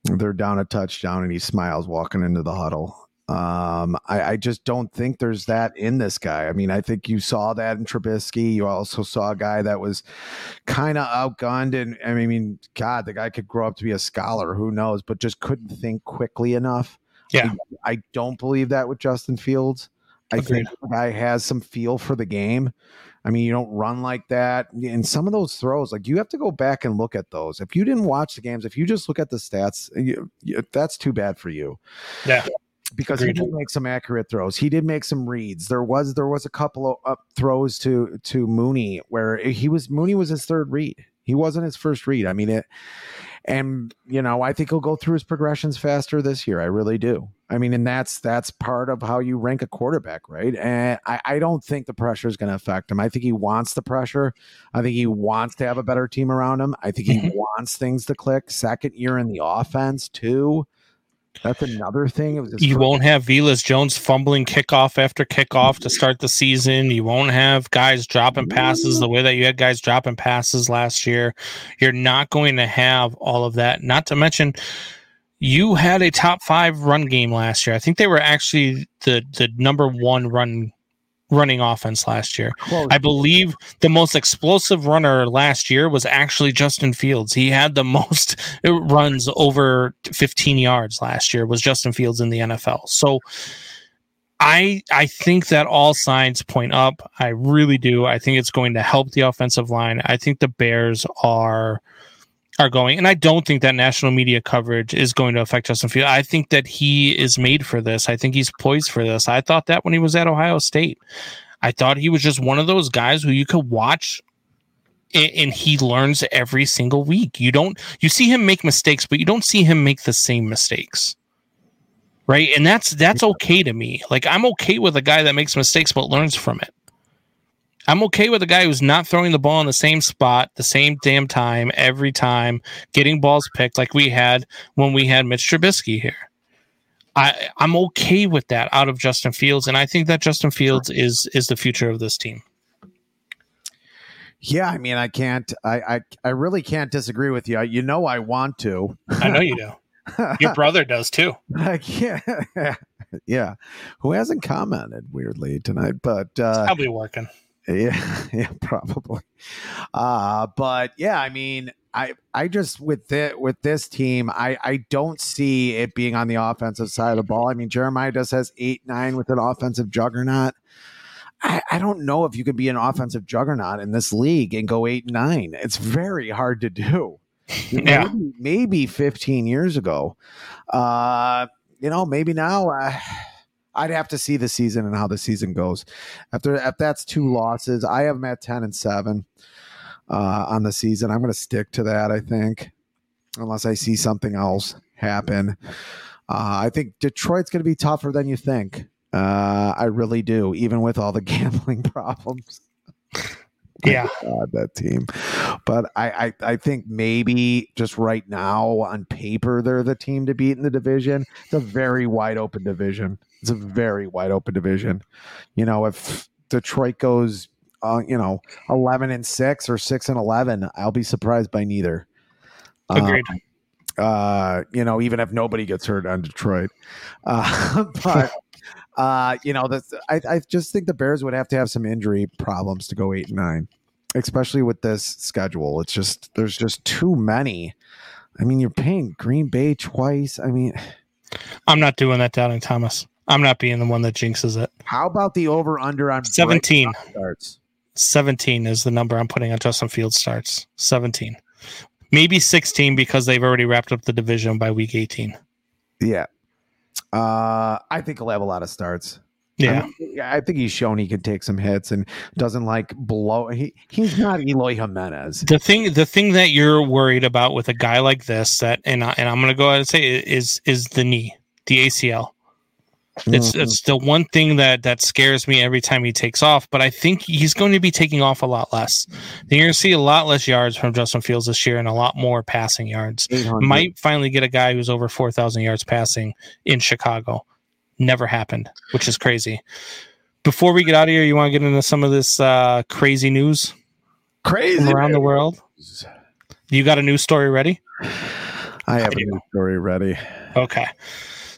They're down a touchdown and he smiles walking into the huddle. Um, I, I just don't think there's that in this guy. I mean, I think you saw that in Trubisky. You also saw a guy that was kind of outgunned, and I mean, God, the guy could grow up to be a scholar. Who knows? But just couldn't think quickly enough. Yeah. I, I don't believe that with Justin Fields. I think the guy has some feel for the game. I mean, you don't run like that. And some of those throws, like you have to go back and look at those. If you didn't watch the games, if you just look at the stats, you, you, that's too bad for you Yeah. because Agreed. he did make some accurate throws. He did make some reads. There was there was a couple of up throws to to Mooney where he was Mooney was his third read. He wasn't his first read. I mean it and you know, I think he'll go through his progressions faster this year. I really do. I mean, and that's that's part of how you rank a quarterback, right? And I, I don't think the pressure is going to affect him. I think he wants the pressure. I think he wants to have a better team around him. I think he Mhm. wants things to click. Second year in the offense, too. That's another thing. It was You first- won't have Velus Jones fumbling kickoff after kickoff to start the season. You won't have guys dropping passes the way that you had guys dropping passes last year. You're not going to have all of that. Not to mention, you had a top five run game last year. I think they were actually the the number one run running offense last year. close. I believe the most explosive runner last year was actually Justin Fields. He had the <laughs> most runs over 15 yards last year was Justin Fields in the NFL. So I I think that all signs point up. I really do. I think it's going to help the offensive line. I think the Bears are are going and I don't think that national media coverage is going to affect Justin Fields. I think that he is made for this. I think he's poised for this. I thought that when he was at Ohio State. I thought he was just one of those guys who you could watch and he learns every single week. You don't you see him make mistakes, but you don't see him make the same mistakes. Right? And that's that's okay to me. Like I'm okay with a guy that makes mistakes but learns from it. I'm okay with a guy who's not throwing the ball in the same spot, the same damn time every time, getting balls picked like we had when we had Mitch Trubisky here. I I'm okay with that out of Justin Fields, and I think that Justin Fields is is the future of this team. Yeah, I mean, I can't. I, I I really can't disagree with you. You know, I want to. I know you do. <laughs> Your brother does too. I can't. <laughs> yeah, who hasn't commented weirdly tonight? But uh, Probably working. Yeah, <laughs> yeah, probably. Uh, but yeah, I mean, I I just with this with this team, I I don't see it being on the offensive side of the ball. I mean, Jeremiah does has eight nine with an offensive juggernaut. I, I don't know if you could be an offensive juggernaut in this league and go eight nine. It's very hard to do. <laughs> Yeah. Maybe, maybe 15 years ago. Uh, you know, maybe now. Uh, I'd have to see the season and how the season goes. After if that's two losses, I have them at 10 and 7 uh, on the season. I'm going to stick to that, I think, unless I see something else happen. Uh, I think Detroit's going to be tougher than you think. Uh, I really do, even with all the <laughs> gambling problems. Yeah. God, <laughs> that team. But I, I, I think maybe just right now on paper they're the team to beat in the division. It's a very wide open division. It's a very wide open division. You know, if Detroit goes, uh, you know, eleven and six or six and eleven, I'll be surprised by neither. Um, Agreed. uh, you know, even if nobody gets hurt on Detroit. Uh, <laughs> but uh, you know, that's I, I just think the Bears would have to have some injury problems to go eight and nine, especially with this schedule. It's just there's just too many. I mean, you're paying Green Bay twice. I mean, <sighs> I'm not doing that, Doubting Thomas. I'm not being the one that jinxes it. how about the over under on 17. starts? 17 is the number I'm putting on Justin Fields starts. 17. Maybe 16 because they've already wrapped up the division by week 18. Yeah. Uh, I think he'll have a lot of starts. Yeah. I, mean, I think he's shown he can take some hits and doesn't like blow. He, he's not Eloy Jimenez. the thing the thing that you're worried about with a guy like this that and I, and I'm going to go ahead and say it, is is the knee, the ACL. It's Mhm. it's the one thing that that scares me every time he takes off. But I think he's going to be taking off a lot less. You're going to see a lot less yards from Justin Fields this year, and a lot more passing yards. 800. Might finally get a guy who's over four thousand yards passing in Chicago. Never happened, which is crazy. Before we get out of here, you want to get into some of this uh, crazy news crazy from around the world? You got a news story ready? I have I a new story ready. Okay.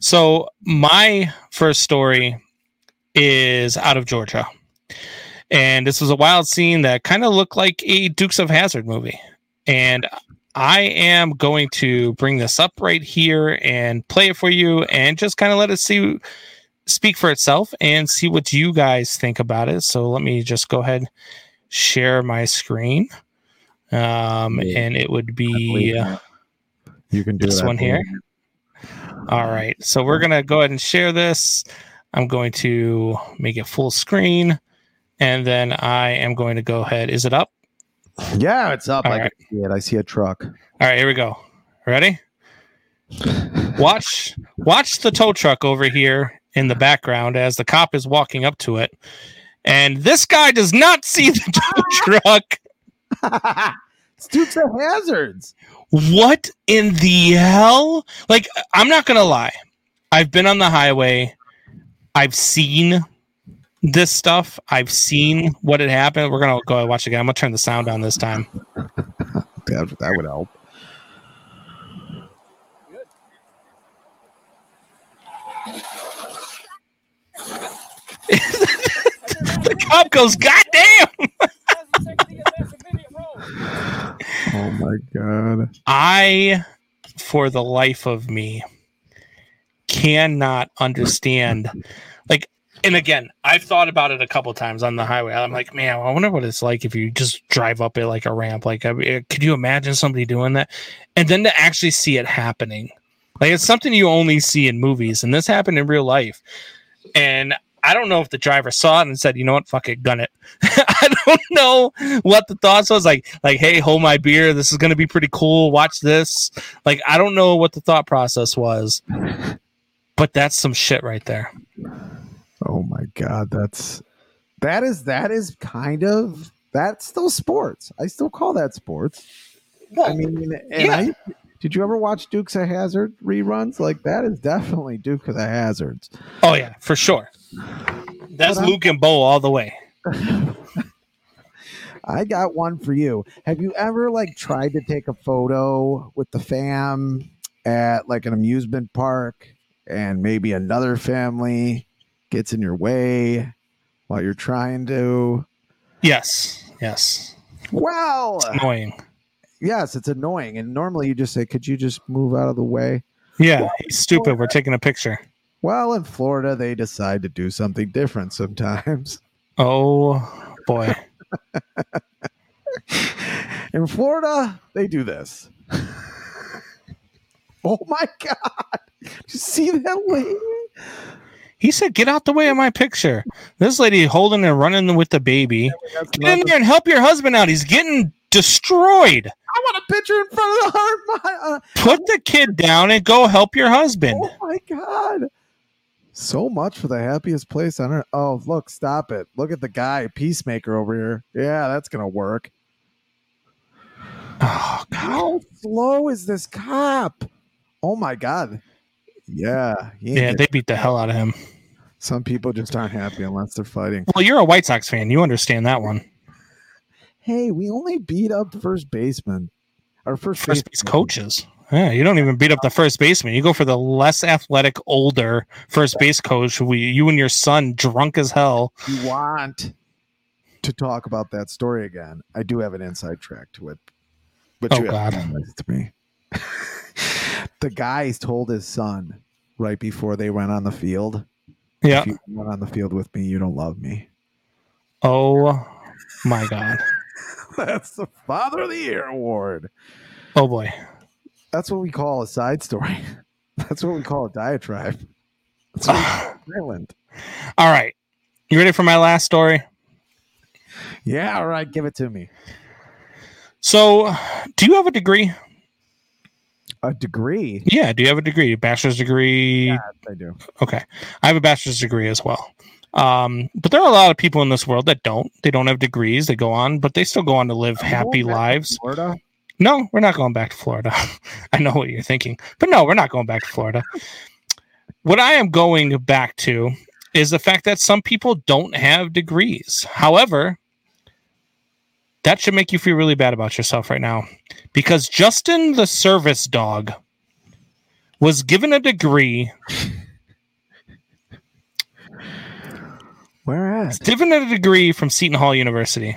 So my first story is out of Georgia. And this was a wild scene that kind of looked like a Dukes of Hazzard movie. And I am going to bring this up right here and play it for you and just kind of let it see speak for itself and see what you guys think about it. So let me just go ahead share my screen. Um, Yeah. and it would be uh, You can do this one here. All right. So we're going to go ahead and share this. I'm going to make it full screen. And then I am going to go ahead. Is it up? Yeah, it's up. All I right. can see it. I see a truck. All right, here we go. Ready? Watch watch the tow truck over here in the background as the cop is walking up to it. And this guy does not see the tow <laughs> truck. <laughs> it's Dukes of Hazards. What in the hell? Like, I'm not gonna lie. I've been on the highway. I've seen this stuff. I've seen what had happened. We're gonna go and watch again. I'm gonna turn the sound on this time. <laughs> That, that would help. <laughs> The cop goes, "God damn!" <laughs> <laughs> Oh my god. I, for the life of me, cannot understand. Like, and again, I've thought about it a couple times on the highway. I'm like, man, I wonder what it's like if you just drive up it like a ramp. Like, I mean, could you imagine somebody doing that? And then to actually see it happening, like it's something you only see in movies, and this happened in real life. And I don't know if the driver saw it and said, "You know what? Fuck it, gun it." <laughs> I don't know what the thoughts was like. Like, hey, hold my beer. This is going to be pretty cool. Watch this. Like, I don't know what the thought process was, but that's some shit right there. Oh my god. That's that is that is kind of that's still sports. I still call that sports. I mean, and yeah. I did you ever watch Dukes of Hazzard reruns? Like that is definitely Duke of the Hazards. Oh yeah, for sure. That's Luke and Bo all the way. <laughs> I got one for you. Have you ever like tried to take a photo with the fam at like an amusement park and maybe another family gets in your way while you're trying to? Yes, yes. Well, Annoying. Yes, it's annoying. And normally you just say, "Could you just move out of the way?" Yeah, he's stupid. We're taking a picture. Well, in Florida, they decide to do something different sometimes. <laughs> Oh boy. <laughs> In Florida, they do this. <laughs> oh my god! Did you see that lady? He said, "Get out the way of my picture." This lady holding and running with the baby. That's Get in there and help your husband out. He's getting destroyed. I want a picture in front of the heart. My, uh, Put the kid down and go help your husband. oh my god! So much for the happiest place on earth. Oh, look, stop it! Look at the guy, peacemaker over here. Yeah, that's gonna work. Oh god. How slow is this cop? Oh my god! Yeah, Yeah, they beat the hell out of him. some people just aren't happy unless they're fighting. Well, you're a White Sox fan. You understand that one. Hey, we only beat up first baseman. Our first, First base coaches. Yeah, you don't even beat up the first baseman. You go for the less athletic, older first base coach. We, you and your son, drunk as hell. you want to talk about that story again, I do have an inside track to it. But Oh, you God. to to me. <laughs> the guys told his son right before they went on the field, Yeah. if you went on the field with me, you don't love me. Oh my god. <laughs> That's the Father of the Year award. Oh boy. That's what we call a side story. <laughs> That's what we call a diatribe. That's what we. <sighs> All right. You ready for my last story? Yeah, all right, give it to me. So, do you have a degree? A degree. Yeah, do you have a degree? Bachelor's degree? Yeah, I do. Okay. I have a bachelor's degree as well. Um, but there are a lot of people in this world that don't. They don't have degrees. They go on, but they still go on to live happy lives. Florida. No, we're not going back to Florida. <laughs> I know what you're thinking, but no, we're not going back to Florida. what I am going back to is the fact that some people don't have degrees. However, that should make you feel really bad about yourself right now because Justin the service dog was given a degree, Where at? given a degree from Seton Hall University.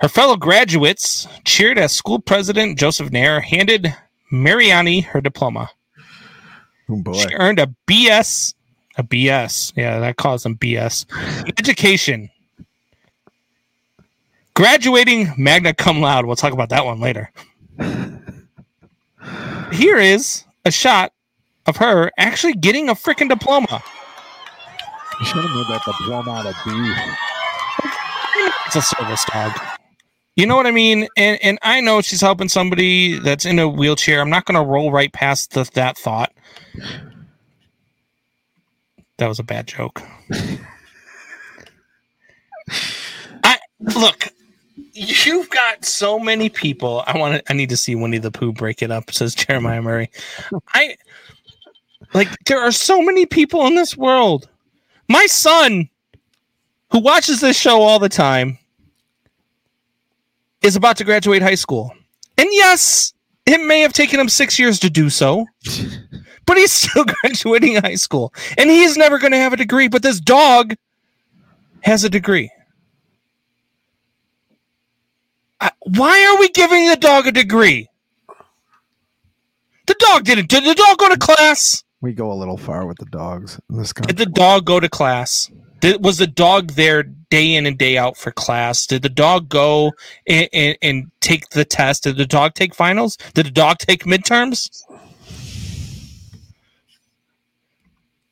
Her fellow graduates cheered as school president Joseph Nyre handed Mariani her diploma. Oh boy. She earned a BS, a BS. Yeah, that calls them BS. Education. Graduating magna cum laude. We'll talk about that one later. Here is a shot of her actually getting a freaking diploma. You should have made that out of beef. It's a service dog. You know what I mean? And and I know she's helping somebody that's in a wheelchair. I'm not going to roll right past the, that thought. That was a bad joke. <laughs> I look. You've got so many people. I want to. I need to see Winnie the Pooh break it up. Says Jeremiah Murray. I like. There are so many people in this world. My son, who watches this show all the time, is about to graduate high school. And yes, it may have taken him six years to do so, <laughs> but he's still <laughs> graduating high school. And he's never going to have a degree, but this dog has a degree. I- why are we giving the dog a degree? The dog didn't. Did the dog go to class? We go a little far with the dogs in this country. Did the dog go to class? Did, was the dog there day in and day out for class? Did the dog go and, and, and take the test? Did the dog take finals? Did the dog <laughs> take midterms?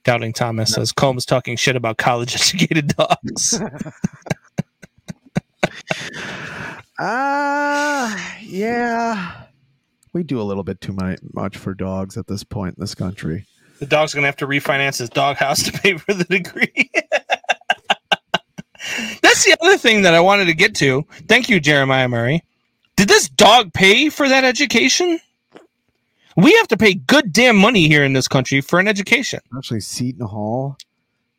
Doubting Thomas says Combs talking shit about college <laughs> educated dogs. Ah, <laughs> yeah. We do a little bit too much for dogs at this point in this country. The dog's gonna have to refinance his doghouse to pay for the degree. <laughs> That's the other thing that I wanted to get to. Thank you, Jeremiah Murray. Did this dog pay for that education? We have to pay good damn money here in this country for an education. Actually, Seton Hall,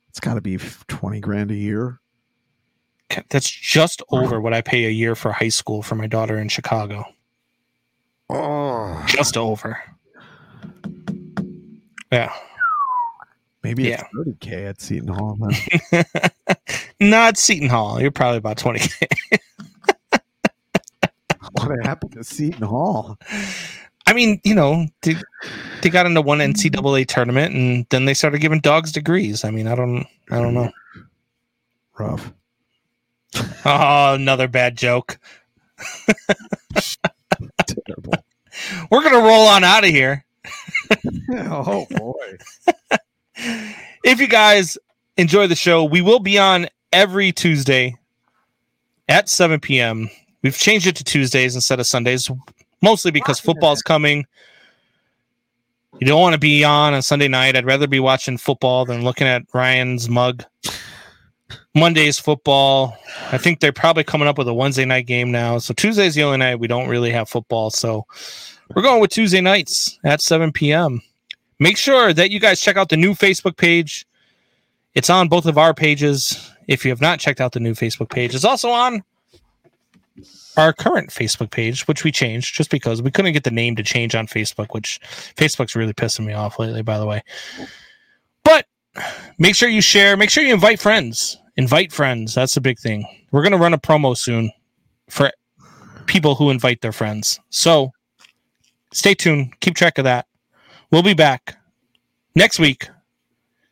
it's got to be 20 grand a year. That's just over what I pay a year for high school for my daughter in Chicago. Oh, Just over. Yeah. maybe Yeah. it's 30K at Seton Hall. <laughs> Not Seton Hall. You're probably about 20. <laughs> what happened to Seton Hall? I mean, you know, they, they got into one NCAA tournament and then they started giving dogs degrees. I mean, I don't, I don't know. Rough. Oh, another bad joke. <laughs> Terrible. We're gonna roll on out of here. <laughs> oh, boy. If you guys enjoy the show, we will be on every Tuesday at 7 p.m. We've changed it to Tuesdays instead of Sundays, mostly because football's coming. You don't want to be on on Sunday night. I'd rather be watching football than looking at Ryan's mug. Monday's football. I think they're probably coming up with a Wednesday night game now. So Tuesday's the only night we don't really have football. So we're going with Tuesday nights at 7 p.m. Make sure that you guys check out the new Facebook page. It's on both of our pages. If you have not checked out the new Facebook page, it's also on our current Facebook page, which we changed just because we couldn't get the name to change on Facebook, which Facebook's really pissing me off lately, by the way. But make sure you share, make sure you invite friends. Invite friends. That's the big thing. We're going to run a promo soon for people who invite their friends. So stay tuned. Keep track of that. We'll be back next week.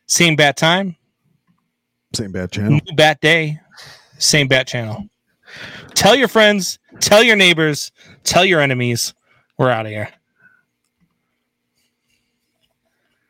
Same bat time, Same bad channel. new bat day, same bat channel. Tell your friends, tell your neighbors, tell your enemies. We're out of here.